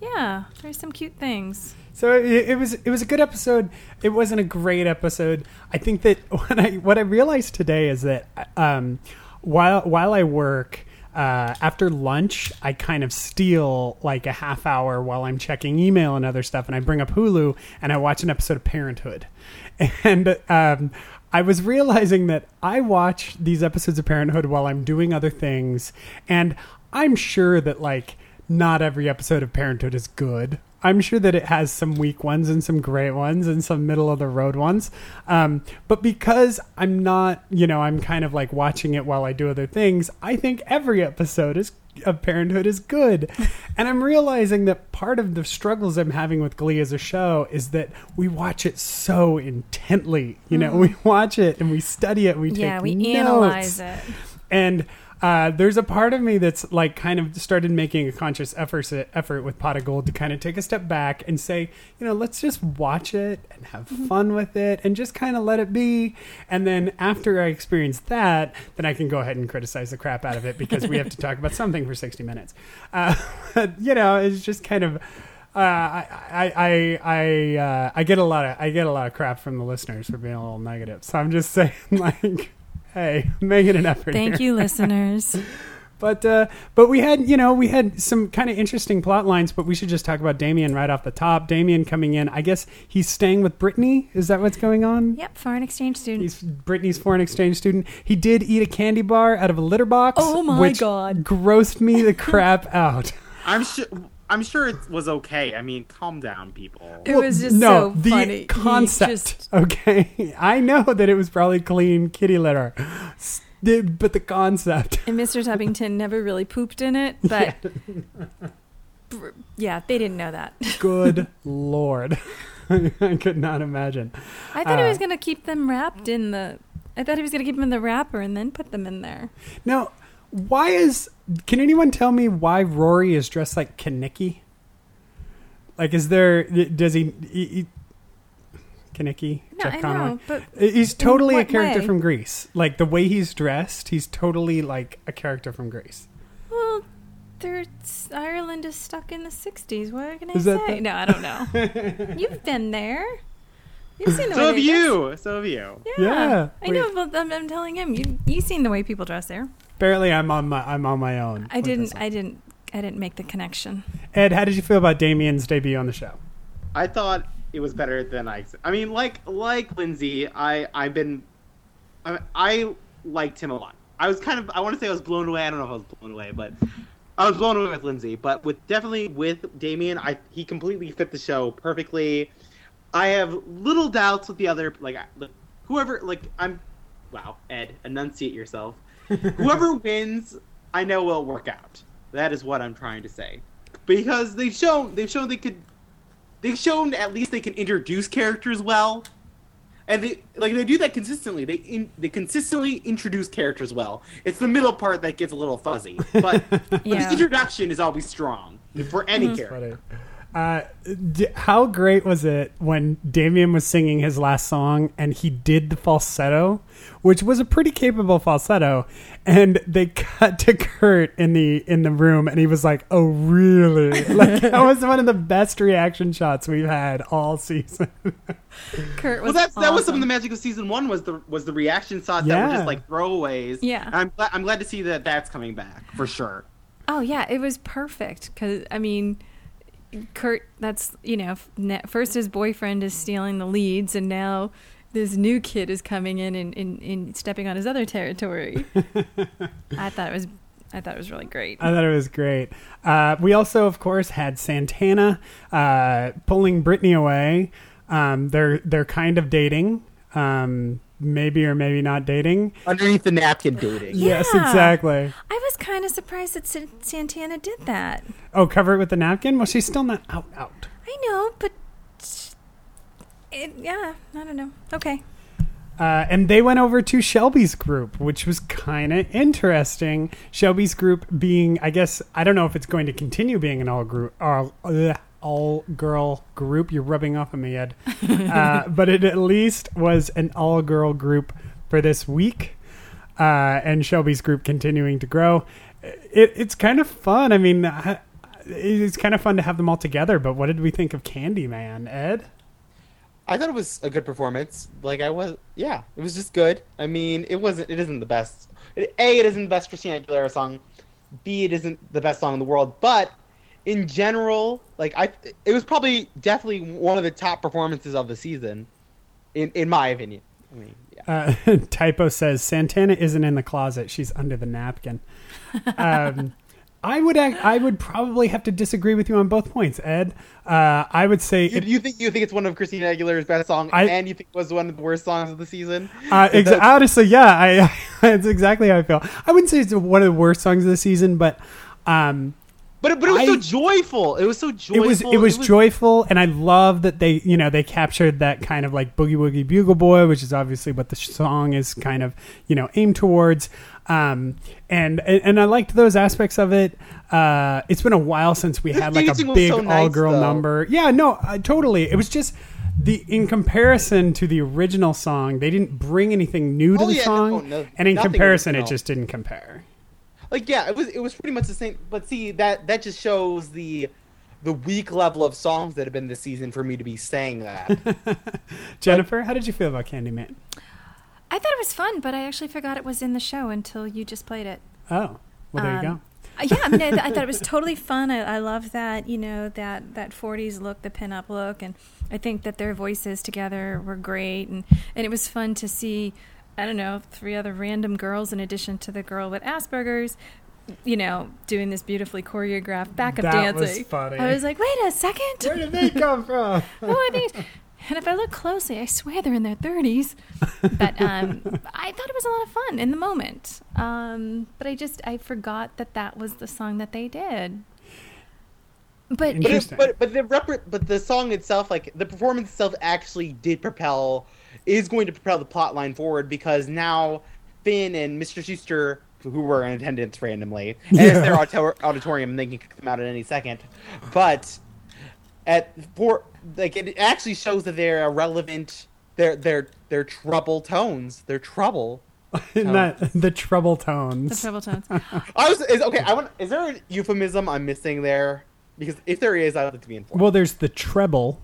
yeah, there's some cute things. So it, it was it was a good episode. It wasn't a great episode. I think that what I what I realized today is that um, while while I work uh, after lunch, I kind of steal like a half hour while I'm checking email and other stuff, and I bring up Hulu and I watch an episode of Parenthood, and. Um, I was realizing that I watch these episodes of Parenthood while I'm doing other things, and I'm sure that like not every episode of Parenthood is good. I'm sure that it has some weak ones and some great ones and some middle of the road ones. Um, but because I'm not, you know, I'm kind of like watching it while I do other things, I think every episode is of Parenthood is good. and I'm realizing that part of the struggles I'm having with Glee as a show is that we watch it so intently. You know, we watch it and we study it, we yeah, take we notes analyze it. and Uh, there's a part of me that's like kind of started making a conscious effort effort with Pot of Gold to kind of take a step back and say, you know, let's just watch it and have fun with it and just kind of let it be. And then after I experience that, then I can go ahead and criticize the crap out of it because we have to talk about something for 60 minutes. Uh, you know, it's just kind of. Uh, I I I I, uh, I get a lot of I get a lot of crap from the listeners for being a little negative. So I'm just saying, like, hey, making an effort. Thank here. you, listeners. But uh, but we had you know we had some kind of interesting plot lines. But we should just talk about Damian right off the top. Damian coming in. I guess he's staying with Brittany. Is that what's going on? Yep, foreign exchange student. He's Brittany's foreign exchange student. He did eat a candy bar out of a litter box. Oh my which God. Grossed me the crap out. I'm sure. I'm sure it was okay. I mean, calm down, people. It was just no, so the funny. He concept. just- Okay, I know that it was probably clean kitty litter, but the concept. and Mr. Tubbington never really pooped in it, but Br- yeah, they didn't know that. Good lord, I could not imagine. I thought he Uh, was going to keep them wrapped in the. I thought he was going to keep them in the wrapper and then put them in there. Now, why is? Can anyone tell me why Rory is dressed like Kenickie? Like, is there? Does he? he, he Kenickie? No, Jeff I Conway? know, but He's totally a character way? from Grease. Like the way he's dressed, he's totally like a character from Grease. well, Ireland is stuck in the '60s. What can I Is say? the- No, I don't know. You've been there. You've seen the So way have they dress. you. So have you. Yeah, Yeah. I know. But I'm, I'm telling him, you you seen the way people dress there. Apparently, I'm on my I'm on my own. I didn't. I didn't. I didn't make the connection. Ed, how did you feel about Damian's debut on the show? I thought it was better than I. I mean, like like Lindsay, I I've been, I, I liked him a lot. I was kind of I want to say I was blown away. I don't know if I was blown away, but I was blown away with Lindsay. But with definitely with Damian, I he completely fit the show perfectly. I have little doubts with the other like whoever like I'm. Wow, Ed, enunciate yourself. Whoever wins, I know will work out. That is what I'm trying to say. Because they've shown they've shown they could they've shown at least they can introduce characters well, and they like they do that consistently. They in, they consistently introduce characters well. It's the middle part that gets a little fuzzy, but, but the introduction is always strong for any character. Funny. Uh, d- how great was it when Damian was singing his last song and he did the falsetto, which was a pretty capable falsetto, and they cut to Kurt in the in the room and he was like, "Oh, really?" Like that was one of the best reaction shots we've had all season. Kurt was. Well, that's that was some of the magic of season one was the was the reaction shots that were just like throwaways. Yeah. And I'm glad I'm glad to see that that's coming back for sure. Oh yeah, it was perfect because I mean, Kurt. That's you know, first his boyfriend is stealing the leads, and now this new kid is coming in and, and, and stepping on his other territory. I thought it was, I thought it was really great. I thought it was great. Uh, we also, of course, had Santana uh, pulling Brittany away. Um, they're they're kind of dating, um, maybe or maybe not dating. Underneath the napkin dating. Yes, exactly. I was kind of surprised that Sa- Santana did that. Oh, cover it with the napkin. Well, she's still not out. Out. I know, but it, yeah, I don't know. Okay. Uh, and they went over to Shelby's group, which was kind of interesting. Shelby's group being, I guess, I don't know if it's going to continue being an all group, all, ugh, all girl group. You're rubbing off on me, Ed. uh, but it at least was an all girl group for this week. Uh, and Shelby's group continuing to grow. It, it's kind of fun. I mean, I- it's kind of fun to have them all together. But what did we think of Candyman, Ed? I thought it was a good performance. Like I was, yeah, it was just good. I mean, it wasn't. It isn't the best. It, a, it isn't the best Christina Aguilera song. B, it isn't the best song in the world. But in general, like I, it was probably definitely one of the top performances of the season, in in my opinion. I mean, yeah. Uh, Typo says Santana isn't in the closet; she's under the napkin. Um, I would act, I would probably have to disagree with you on both points, Ed. Uh, I would say You, you think you think it's one of Christina Aguilera's best songs, I- and you think it was one of the worst songs of the season? Uh, ex- honestly, yeah, I, it's exactly how I feel. I wouldn't say it's one of the worst songs of the season, but um, But it, but it was I- so joyful. It was so joyful. it was it was joyful, and I love that they you know they captured that kind of like boogie woogie bugle boy, which is obviously what the song is kind of you know aimed towards. Um, and, and I liked those aspects of it. Uh, it's been a while since we had like a big so nice, all girl though. number. Yeah, no, uh, totally. It was just the in comparison to the original song, they didn't bring anything new to Oh, the yeah, song, no, no, and in comparison, it just didn't compare. Like yeah, it was it was pretty much the same. But see that that just shows the the weak level of songs that have been this season for me to be saying that. Jennifer, how did you feel about Candyman? I thought it was fun, but I actually forgot it was in the show until you just played it. Oh, well, there you Um, go. Uh, yeah, I mean, I, I thought it was totally fun. I, I love that, you know, that that '40s look, the pinup look, and I think that their voices together were great, and and it was fun to see. I don't know, three other random girls in addition to the girl with Asperger's, you know, doing this beautifully choreographed backup That was dancing. funny. I was like, wait a second, Where did they come from? who are these? And if I look closely, I swear they're in their 30s. But um, I thought it was a lot of fun in the moment. Um, but I just, I forgot that that was the song that they did. But But, it, but but the repre- but the song itself, like the performance itself, actually did propel, is going to propel the plot line forward because now Finn and Mr. Schuester, who were in attendance randomly, and it's their auto- auditorium, and they can kick them out at any second. But at for like it actually shows that they're relevant. They're they're they're trouble tones. They're trouble. Isn't that the trouble tones? the treble tones. I was is, okay. I want. Is there a euphemism I'm missing there? Because if there is, I'd like to be informed. well, there's the treble,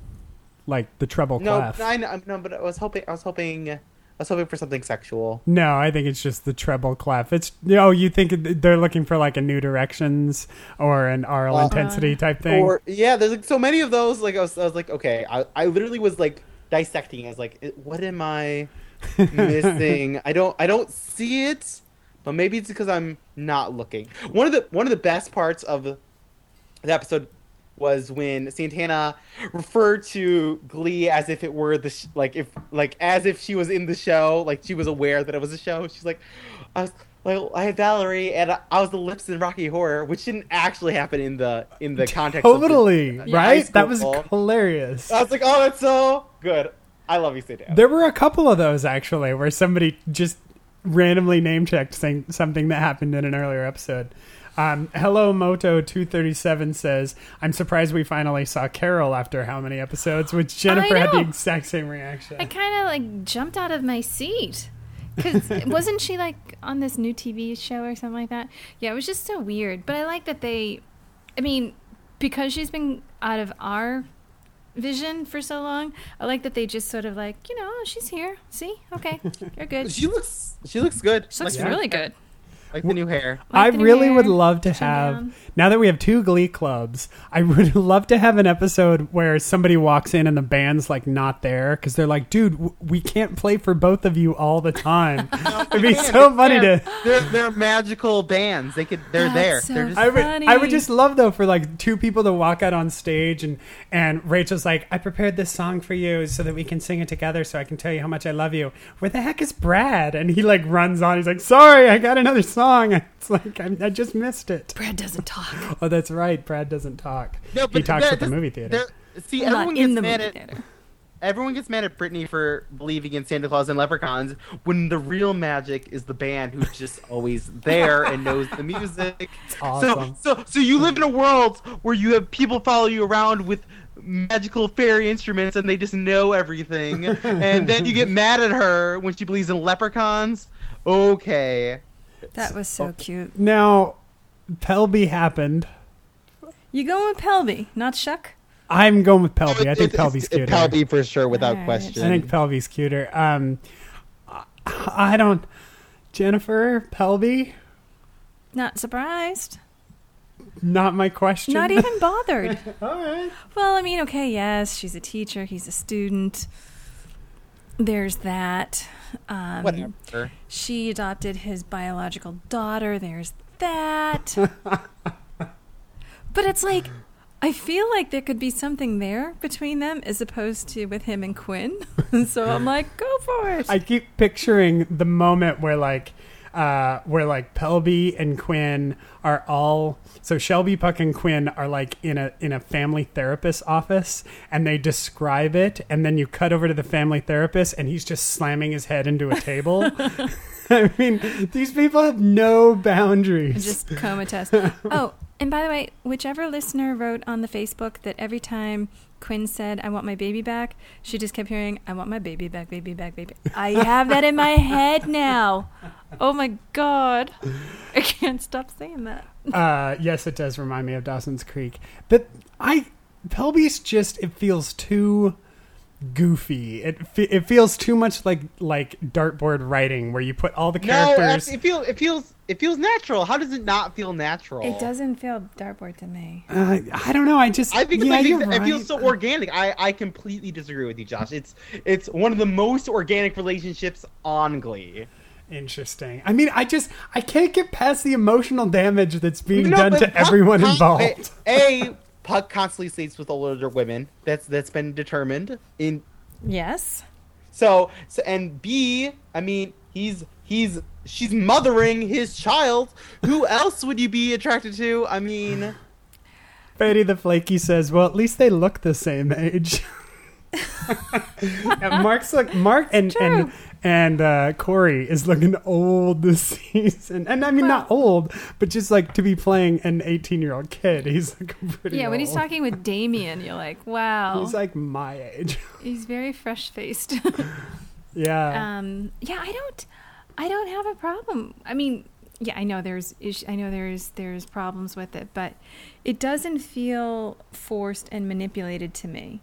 like the treble No, clef. I know, no, but I was hoping, I was hoping, I was hoping for something sexual. No, I think it's just the treble clef. It's oh, you think they're looking for like a New Directions or an Aural Uh, intensity type thing? Or yeah, there's like so many of those. Like I was, I was like, okay, I, I literally was like dissecting. I was like, what am I missing? I don't, I don't see it, but maybe it's because I'm not looking. One of the one of the best parts of the episode was when Santana referred to Glee as if it were the sh- like if like as if she was in the show, like she was aware that it was a show. She's like, I was like I had Valerie and I, I was the lips in Rocky Horror, which didn't actually happen in the in the context. of the- totally high right. That was hilarious. I was like, oh, that's so good. I love you, Santana. There were a couple of those actually where somebody just randomly name checked saying something that happened in an earlier episode. Um, Hello Moto two thirty seven says, "I'm surprised we finally saw Carole after how many episodes?" Which Jennifer had the exact same reaction. I kind of like jumped out of my seat. Because wasn't she like on this new TV show or something like that? Yeah, it was just so weird. But I like that they, I mean, because she's been out of our vision for so long, I like that they just sort of like, you know, oh, she's here. See? Okay, you're good. She She looks she looks good. She looks like, really good. Like the new hair. Like I new really hair, would love to chin have down. now that we have two glee clubs, I would love to have an episode where somebody walks in and the band's like not there because they're like, dude, w- we can't play for both of you all the time. It'd be so funny to. They're they're magical bands. They could they're there. So they're just I would, Funny. I would just love though for like two people to walk out on stage and and Rachel's like, I prepared this song for you so that we can sing it together, so I can tell you how much I love you. Where the heck is Brad? And he like runs on. He's like, Sorry, I got another song. It's like I, I just missed it. Brad doesn't talk. Oh, that's right. Brad doesn't talk. No, but he talks that- at the movie theater. there- See, Well, everyone in gets the mad movie at theater. everyone gets mad at Brittany for believing in Santa Claus and leprechauns when the real magic is the band who's just always there and knows the music. awesome. So, so, so you live in a world where you have people follow you around with magical fairy instruments and they just know everything, and then you get mad at her when she believes in leprechauns. Okay. That was so cute. Now, Pelby happened. You going with Pelby, not Shuck? I'm going with Pelby. I think Pelby's cuter. Pelby for sure, without Alright. question. I think Pelby's cuter. Um, I- I don't. Jennifer Pelby, Not surprised. not my question. Not even bothered. All right. Well, I mean, okay, yes, she's a teacher, he's a student. There's that. Um, Whatever. She adopted his biological daughter. There's that. but it's like, I feel like there could be something there between them as opposed to with him and Quinn. so I'm like, go for it. I keep picturing the moment where like uh, where like Pelby and Quinn are all so Shelby, Puck, and Quinn are like in a in a family therapist office, and they describe it, and then you cut over to the family therapist, and he's just slamming his head into a table. I mean, these people have no boundaries. just comatose. oh, and by the way, whichever listener wrote on the Facebook that every time Quinn said, I want my baby back, she just kept hearing, I want my baby back, baby back, baby. I have that in my head now. Oh my God. I can't stop saying that. Uh, yes, it does remind me of Dawson's Creek, but I Pelby's just it feels too goofy. It it feels too much like like dartboard writing where you put all the No, characters. it feels it feels it feels natural. How does it not feel natural? It doesn't feel dartboard to me. uh, I don't know. I just I think, yeah, I you're that it feels so organic. I, I completely disagree with you, Josh. It's it's one of the most organic relationships on Glee. Interesting. I mean, I just I can't get past the emotional damage that's being No, done to Puck everyone con- involved. A, Puck constantly sleeps with older women. That's that's been determined in Yes. so, so and B, I mean, he's he's she's mothering his child. Who else would you be attracted to? I mean, Betty the Flaky says, "Well, at least they look the same age." and Mark's look Mark and and and uh, Cory is looking old this season, and I mean not old, but just like to be playing an eighteen-year-old kid. He's like pretty. Old. Yeah, when he's talking with Damian, you're like, wow. he's like my age. he's very fresh faced. yeah, um, yeah, I don't, I don't have a problem. I mean, yeah, I know there's, ish- I know there's, there's problems with it, but it doesn't feel forced and manipulated to me.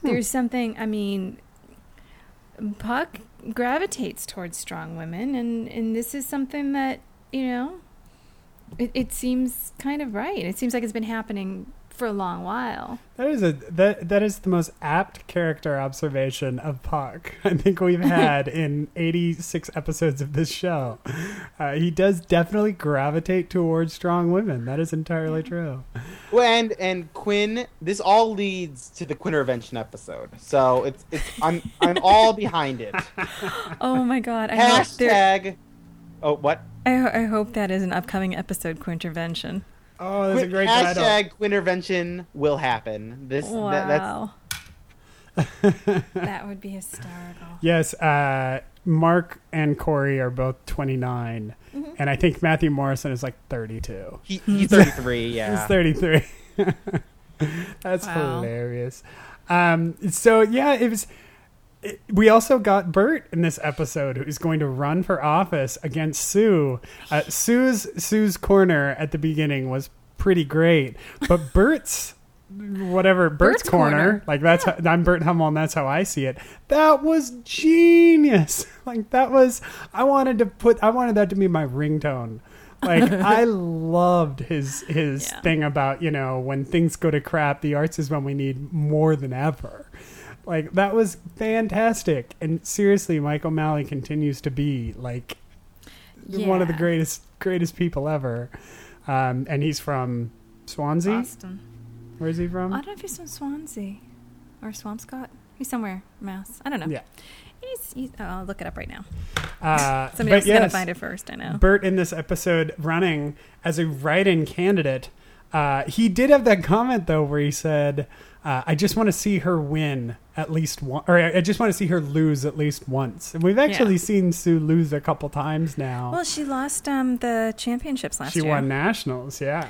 Hmm. There's something. I mean, Puck gravitates towards strong women, and and this is something that you know. It, it seems kind of right. It seems like it's been happening for a long while. that is a that that is the most apt character observation of Puck I think we've had in eighty-six episodes of this show. Uh, he does definitely gravitate towards strong women. That is entirely true. well, and and Quinn. This all leads to the Quintervention episode. So it's it's I'm I'm all behind it. Oh my god! I hope there, Hashtag. Oh, what? I, ho- I hope that is an upcoming episode Quintervention. Oh, that's a Quin- great title. hashtag Quintervention will happen. This that, that's Wow. that would be hysterical. Yes, uh, Mark and Cory are both 29, Mm-hmm. and I think Matthew Morrison is like 32. he, he's 33. Yeah. He's 33. That's Wow. hilarious. Um, so yeah, it was. We also got Burt in this episode, who's going to run for office against Sue. Uh, Sue's Sue's corner at the beginning was pretty great, but Burt's whatever Burt's, Burt's corner, corner. like that's how, I'm Burt Hummel, and that's how I see it. That was genius. Like that was I wanted to put I wanted that to be my ringtone. Like I loved his his Yeah. thing about you know when things go to crap, the arts is when we need more than ever. Like that was fantastic, and seriously, Michael O'Malley continues to be like one of the greatest greatest people ever. Um, and he's from Swansea. Boston. Where is he from? I don't know if he's from Swansea or Swampscott. He's somewhere, Mass. I don't know. Yeah. He's, he's, oh, I'll look it up right now. Uh, Somebody else is gonna find it first, I know. Burt in this episode running as a write-in candidate. Uh, he did have that comment though, where he said, uh, "I just want to see her win at least one, or I just want to see her lose at least once." And we've actually Yeah. seen Sue lose a couple times now. Well, she lost um, the championships last she year. She won nationals, yeah,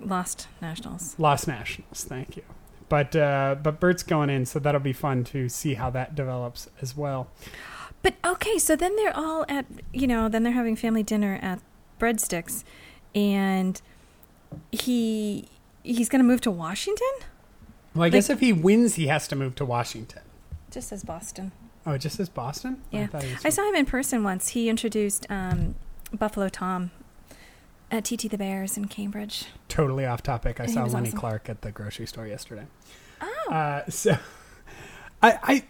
Lost nationals. lost nationals. Thank you. But uh, but Burt's going in, so that'll be fun to see how that develops as well. But okay, so then they're all at you know, then they're having family dinner at Breadsticks, and he he's going to move to Washington. Well, I guess if he wins, he has to move to Washington. Just says Boston. Oh, it just says Boston. Yeah, he I saw him in person once. He introduced um, Buffalo Tom at TT the Bears in Cambridge. totally off topic. I He saw Lenny awesome. Clarke at the grocery store yesterday. Oh, Uh, so, I, I,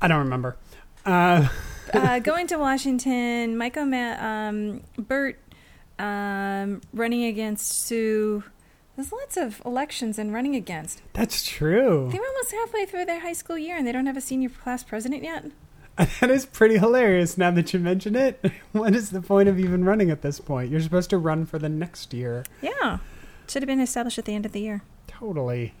I don't remember. Uh, uh, going to Washington. Mike O'Ma- um, Burt um, running against Sue. There's lots of elections and running against. that's true. They're almost halfway through their high school year and they don't have a senior class president yet. That is pretty hilarious now that you mention it. What is the point of even running at this point? You're supposed to run for the next year. Yeah. Should have been established at the end of the year. Totally.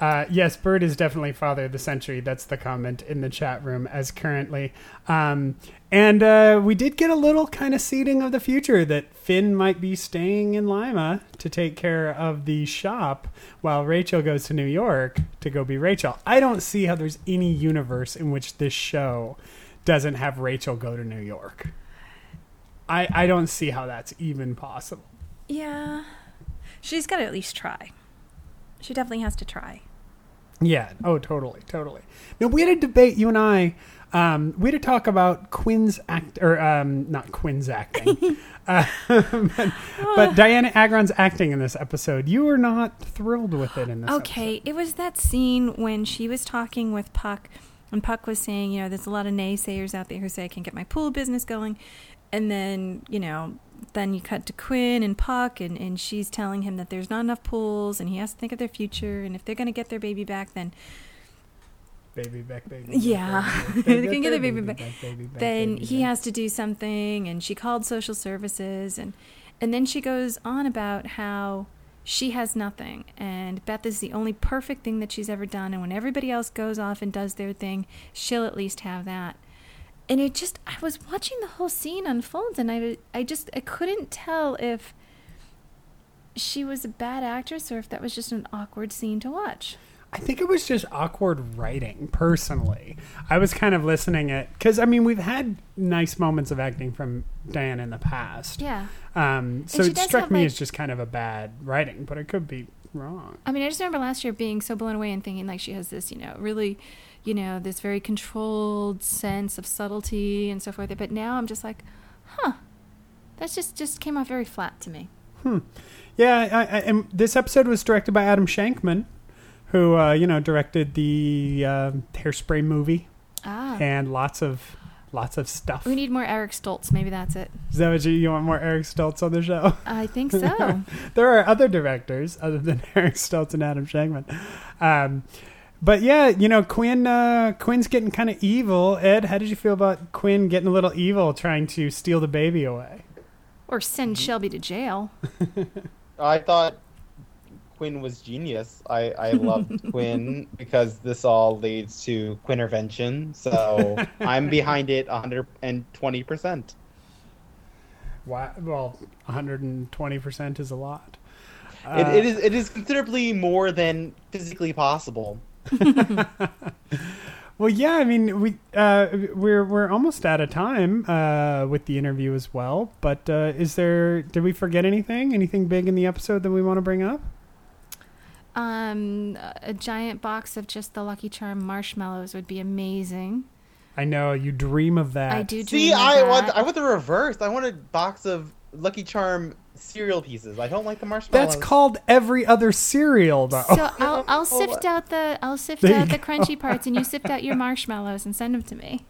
Uh, yes, Bird is definitely father of the century. That's the comment in the chat room as currently. Um, and uh, we did get a little kind of seeding of the future that Finn might be staying in Lima to take care of the shop while Rachel goes to New York to go be Rachel. I don't see how there's any universe in which this show doesn't have Rachel go to New York. I, I don't see how that's even possible. Yeah. She's got to at least try. She definitely has to try. Yeah. Oh, totally, totally. Now we had a debate, you and I. Um, we had to talk about Quinn's act, or um, not Quinn's acting, uh, but, but Dianna Agron's acting in this episode. You were not thrilled with it in this. Okay, it was that scene when she was talking with Puck, and Puck was saying, you know, there's a lot of naysayers out there who say I can't get my pool business going, and then, you know, then you cut to Quinn and Puck, and, and she's telling him that there's not enough pools, and he has to think of their future, and if they're going to get their baby back, then baby back, baby. back, Yeah. baby back, They can get their baby back, back. baby then he has to do something and she called social services and and then she goes on about how she has nothing and Beth is the only perfect thing that she's ever done and when everybody else goes off and does their thing she'll at least have that and it just I was watching the whole scene unfold and I I just I couldn't tell if she was a bad actress or if that was just an awkward scene to watch. I think it was just awkward writing, personally. I was kind of listening it because I mean we've had nice moments of acting from Dianna in the past. Yeah. Um, so it struck have, me like- as just kind of a bad writing, but it could be wrong. I mean, I just remember last year being so blown away and thinking like she has this, you know, really, you know, this very controlled sense of subtlety and so forth. But now I'm just like, huh, that's just just came off very flat to me. Hmm. Yeah, I, I, and this episode was directed by Adam Shankman, who uh, you know directed the uh, Hairspray movie Ah, and lots of lots of stuff. we need more Eric Stoltz. Maybe that's it. Is that what you, you want more Eric Stoltz on the show? I think so. there are other directors other than Eric Stoltz and Adam Shankman. Um, but yeah, you know, Quinn uh, Quinn's getting kind of evil. Ed, how did you feel about Quinn getting a little evil, trying to steal the baby away? or send Shelby to jail. I thought Quinn was genius. I, I loved Quinn because this all leads to Quintervention. So I'm behind it 120%. Why, well, 120 percent is a lot. it, Uh, it is it is considerably more than physically possible. Well, yeah, I mean, we uh, we're we're almost out of time uh, with the interview as well. But uh, is there? Did we forget anything? Anything big in the episode that we want to bring up? Um, a giant box of just the Lucky Charm marshmallows would be amazing. I know you dream of that. I do dream See, of I that. want I want the reverse. I want a box of Lucky Charm cereal pieces. I don't like the marshmallows. That's called every other cereal, though. So I'll I'll sift out the I'll sift There out the go. crunchy parts, and you sift out your marshmallows and send them to me.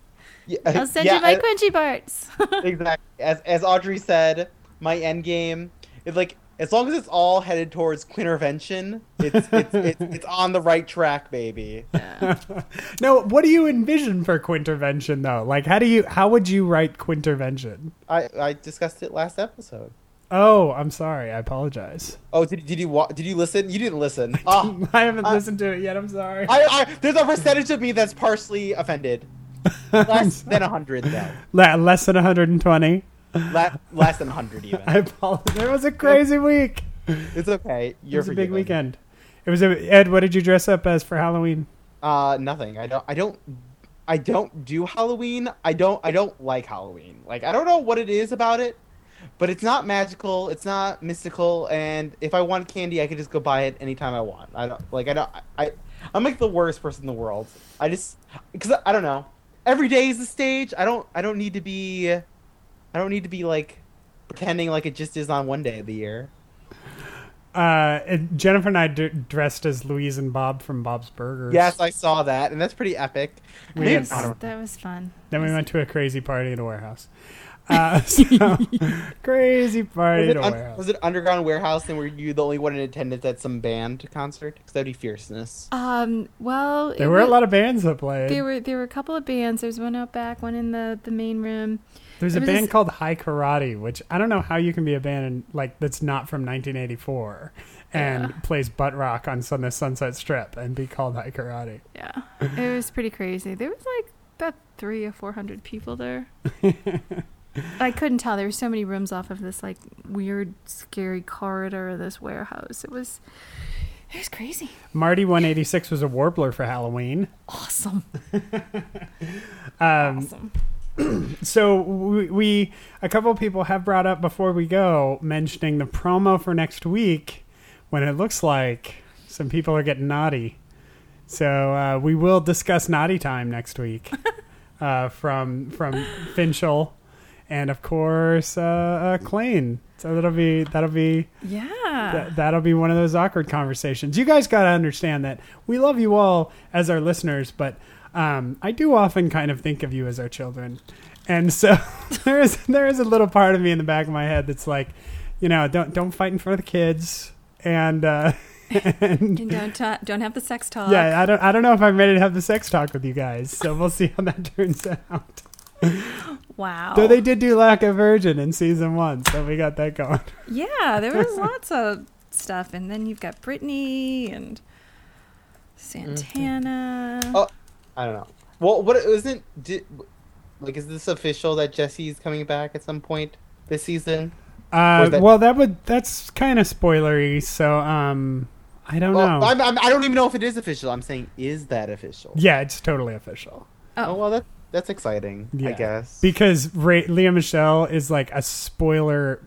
Yeah, I'll send yeah, you my I- crunchy parts. exactly. As as Audrey said, my end game is like as long as it's all headed towards Quintervention, it's it's, it's it's on the right track, baby. no, what do you envision for Quintervention, though? Like, how do you? How would you write Quintervention? I I discussed it last episode. Oh, I'm sorry. I apologize. Oh, did, did you wa- did you listen? You didn't listen. Ah, I haven't I- listened to it yet. I'm sorry. I, I there's a percentage of me that's partially offended. Less than hundred though. Le- less than 120. Le- less than hundred even. I apologize. It was a crazy week. It's okay. You're was a big weekend. It was a Ed. What did you dress up as for Halloween? Uh, nothing. I don't. I don't. I don't do Halloween. I don't. I don't like Halloween. Like I don't know what it is about it, but it's not magical. It's not mystical. And if I want candy, I can just go buy it anytime I want. I don't like. I don't. I. I'm like the worst person in the world. I just because I don't know. Every day is the stage. I don't. I don't need to be. I don't need to be like pretending like it just is on one day of the year. Uh, and Jennifer and I d- dressed as Louise and Bob from Bob's Burgers. Yes, I saw that, and that's pretty epic. We Maybe- did- that was fun. Then we went to a crazy party at a warehouse. Uh, so, crazy party Was at it, a un- warehouse. was it Underground Warehouse and were you the only one in attendance at some band concert? Because that'd be fierceness. Um, well, There it were a lot of bands that played. There were there were a couple of bands. There's one out back, one in the the main room. There's a there band this- called High Karate, which I don't know how you can be a band like that's not from 1984 and Yeah. plays butt rock on Sun- the Sunset Strip and be called High Karate. Yeah, it was pretty crazy. There was like about three or four hundred people there. I couldn't tell. There were so many rooms off of this like weird, scary corridor of this warehouse. It was, it was crazy. Marty 186 was a warbler for Halloween. Awesome. Um, awesome. So we, we a couple of people have brought up before we go mentioning the promo for next week when it looks like some people are getting naughty. So uh, we will discuss naughty time next week uh, from from Finchel and of course uh, uh. So that'll be that'll be Yeah. that, that'll be one of those awkward conversations. You guys got to understand that we love you all as our listeners, but um, I do often kind of think of you as our children, and so there is there is a little part of me in the back of my head that's like, you know, don't don't fight in front of the kids, and uh, and and don't ta- don't have the sex talk. yeah, I don't I don't know if I'm ready to have the sex talk with you guys, so we'll see how that turns out. Wow. Though they did do Like a Virgin in season one, so we got that going. Yeah, there was lots of stuff, and then you've got Brittany and Santana. Oh. I don't know. Well, what isn't did, like? Is this official that Jesse's coming back at some point this season? Uh, that- well, that would that's kind of spoilery, so um, I don't Well, know. I'm, I'm, I don't even know if it is official. I'm saying, is that official? yeah, it's totally official Oh, Oh. well, that that's exciting. I guess. because Ray, Lea Michele is like a spoiler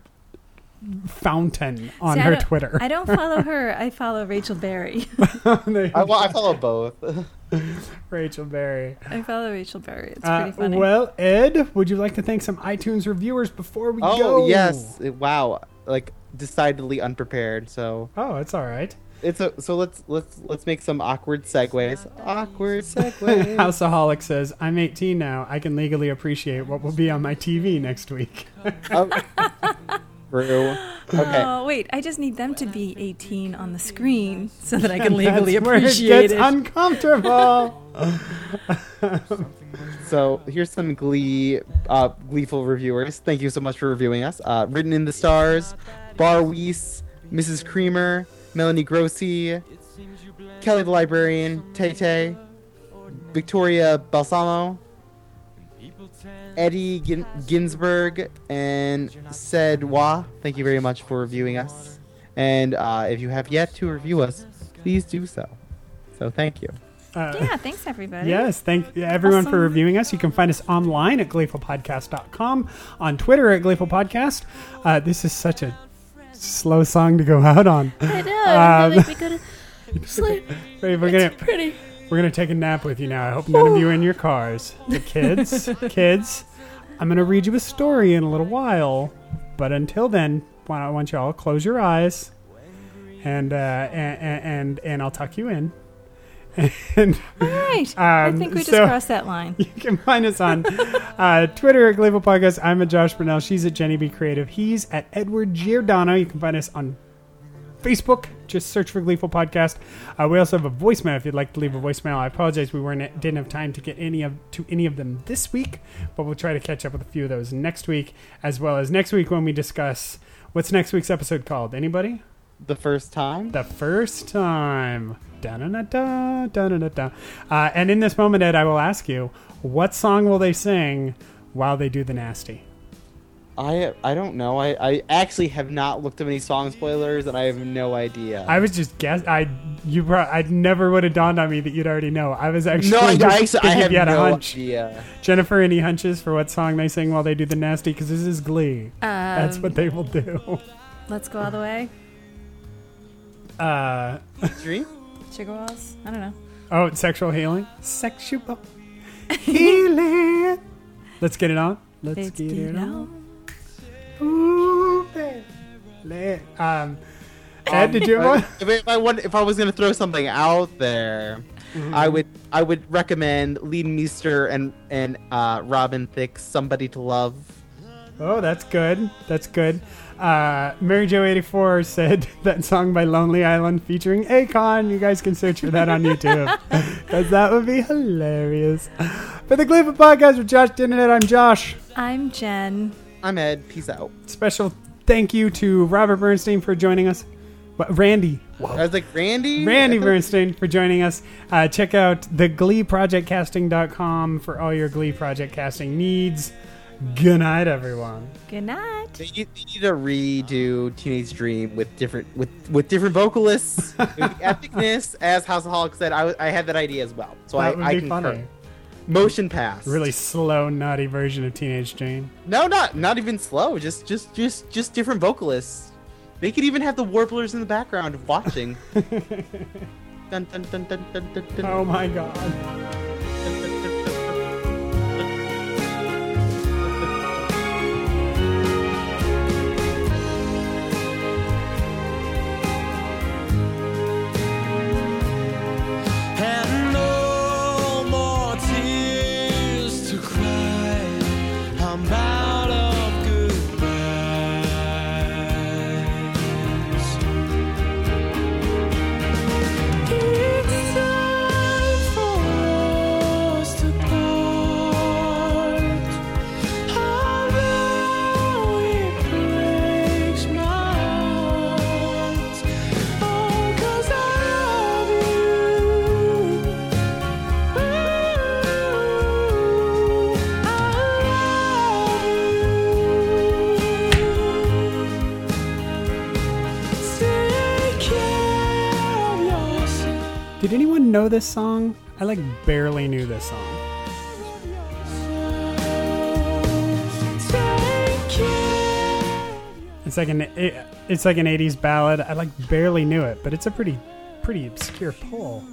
fountain on See, her don't- Twitter. I don't follow her. I follow Rachel Berry. I, well, I follow both. Rachel Berry. I follow Rachel Berry. It's Uh, pretty funny. well, Ed, would you like to thank some iTunes reviewers before we oh go? Oh yes, wow, like decidedly unprepared. So Oh, it's all right. it's a so let's let's let's make some awkward segues. Awkward segues. Houseaholic says, "I'm 18 now. I can legally appreciate what will be on my TV next week." Oh. True. Okay. Oh wait, I just need them to be 18 on the screen so that I can legally appreciate it gets it. uncomfortable. So here's some Glee, uh, gleeful reviewers. Thank you so much for reviewing us. Uh, Written in the Stars, Bar Weiss, Mrs. Creamer, Melanie Grossi, Kelly the Librarian, Tay Tay, Victoria Balsamo, Eddie Gin- Ginsberg, and Said Wah. Thank you very much for reviewing us. And uh, if you have yet to review us, please do so. So thank you. Uh, yeah, thanks everybody. Yes, thank everyone for reviewing us. You can find us online at gleefulpodcast.com, on Twitter at gleefulpodcast. Uh, this is such a slow song to go out on. I know. Um, like we gotta sleep. Wait, we're gonna Pretty. We're gonna take a nap with you now. I hope none of you are in your cars. The kids, kids, I'm gonna read you a story in a little while, but until then, why- I want you all to close your eyes, and uh, and, and and I'll tuck you in. And All right. I Um, think we just so- crossed that line. you can find us on uh, Twitter at Gleeful Podcast. I'm at Josh Burnell. She's at Jenny B Creative. He's at Edward Giordano. You can find us on Facebook. Just search for Gleeful Podcast. Uh, we also have a voicemail if you'd like to leave a voicemail. I apologize we weren't didn't have time to get any of to any of them this week, but we'll try to catch up with a few of those next week, as well as next week when we discuss what's next week's episode called. Anybody? The first time? The first time. Da-da-da-da, da-da-da-da. Uh, and in this moment, Ed, I will ask you, what song will they sing while they do the nasty? I I don't know. I, I actually have not looked up any song spoilers, and I have no idea. I was just guess. I you. Pro- I never would have dawned on me that you'd already know. I was actually no, I, just I, I have you had a hunch. idea. Jennifer, any hunches for what song they sing while they do the nasty? Because this is Glee. That's Um, what they will do. Let's go all the way. Uh, Dream? Sugar I don't know. oh, sexual healing. Sexual healing. Let's get it on. Let's, Let's get, get it it on. Ooh, baby. Um, Ed, did you? Have if, if I want, if I was gonna throw something out there, Mm-hmm. I would I would recommend Leighton Meester and and uh, Robin Thicke, "Somebody to Love." Oh, that's good. That's good. Uh, Mary Jo eighty four said that song by Lonely Island featuring Akon. You guys can search for that on YouTube because that would be hilarious. For the Gleeful Podcast with Josh Dinnet, I'm Josh. I'm Jen. I'm Ed. Peace out. Special thank you to Robert Bernstein for joining us. What, Randy. I was like, Randy? Randy Bernstein for joining us. Uh, check out the gleeprojectcasting.com for all your Glee Project casting needs. Good night, everyone. Good night. They need, they need to redo Teenage Dream with different with with different vocalists, epicness. As House of Holic said, I, I had that idea as well. So That I, would I be concur. funny. Motion pass. Really slow, naughty version of Teenage Dream. No, not not even slow. Just just just just different vocalists. They could even have the warblers in the background watching. dun, dun, dun. Oh my god. Know this song? I like barely knew this song. It's like an it, it's like an 80s ballad. I like barely knew it, but it's a pretty pretty obscure pull.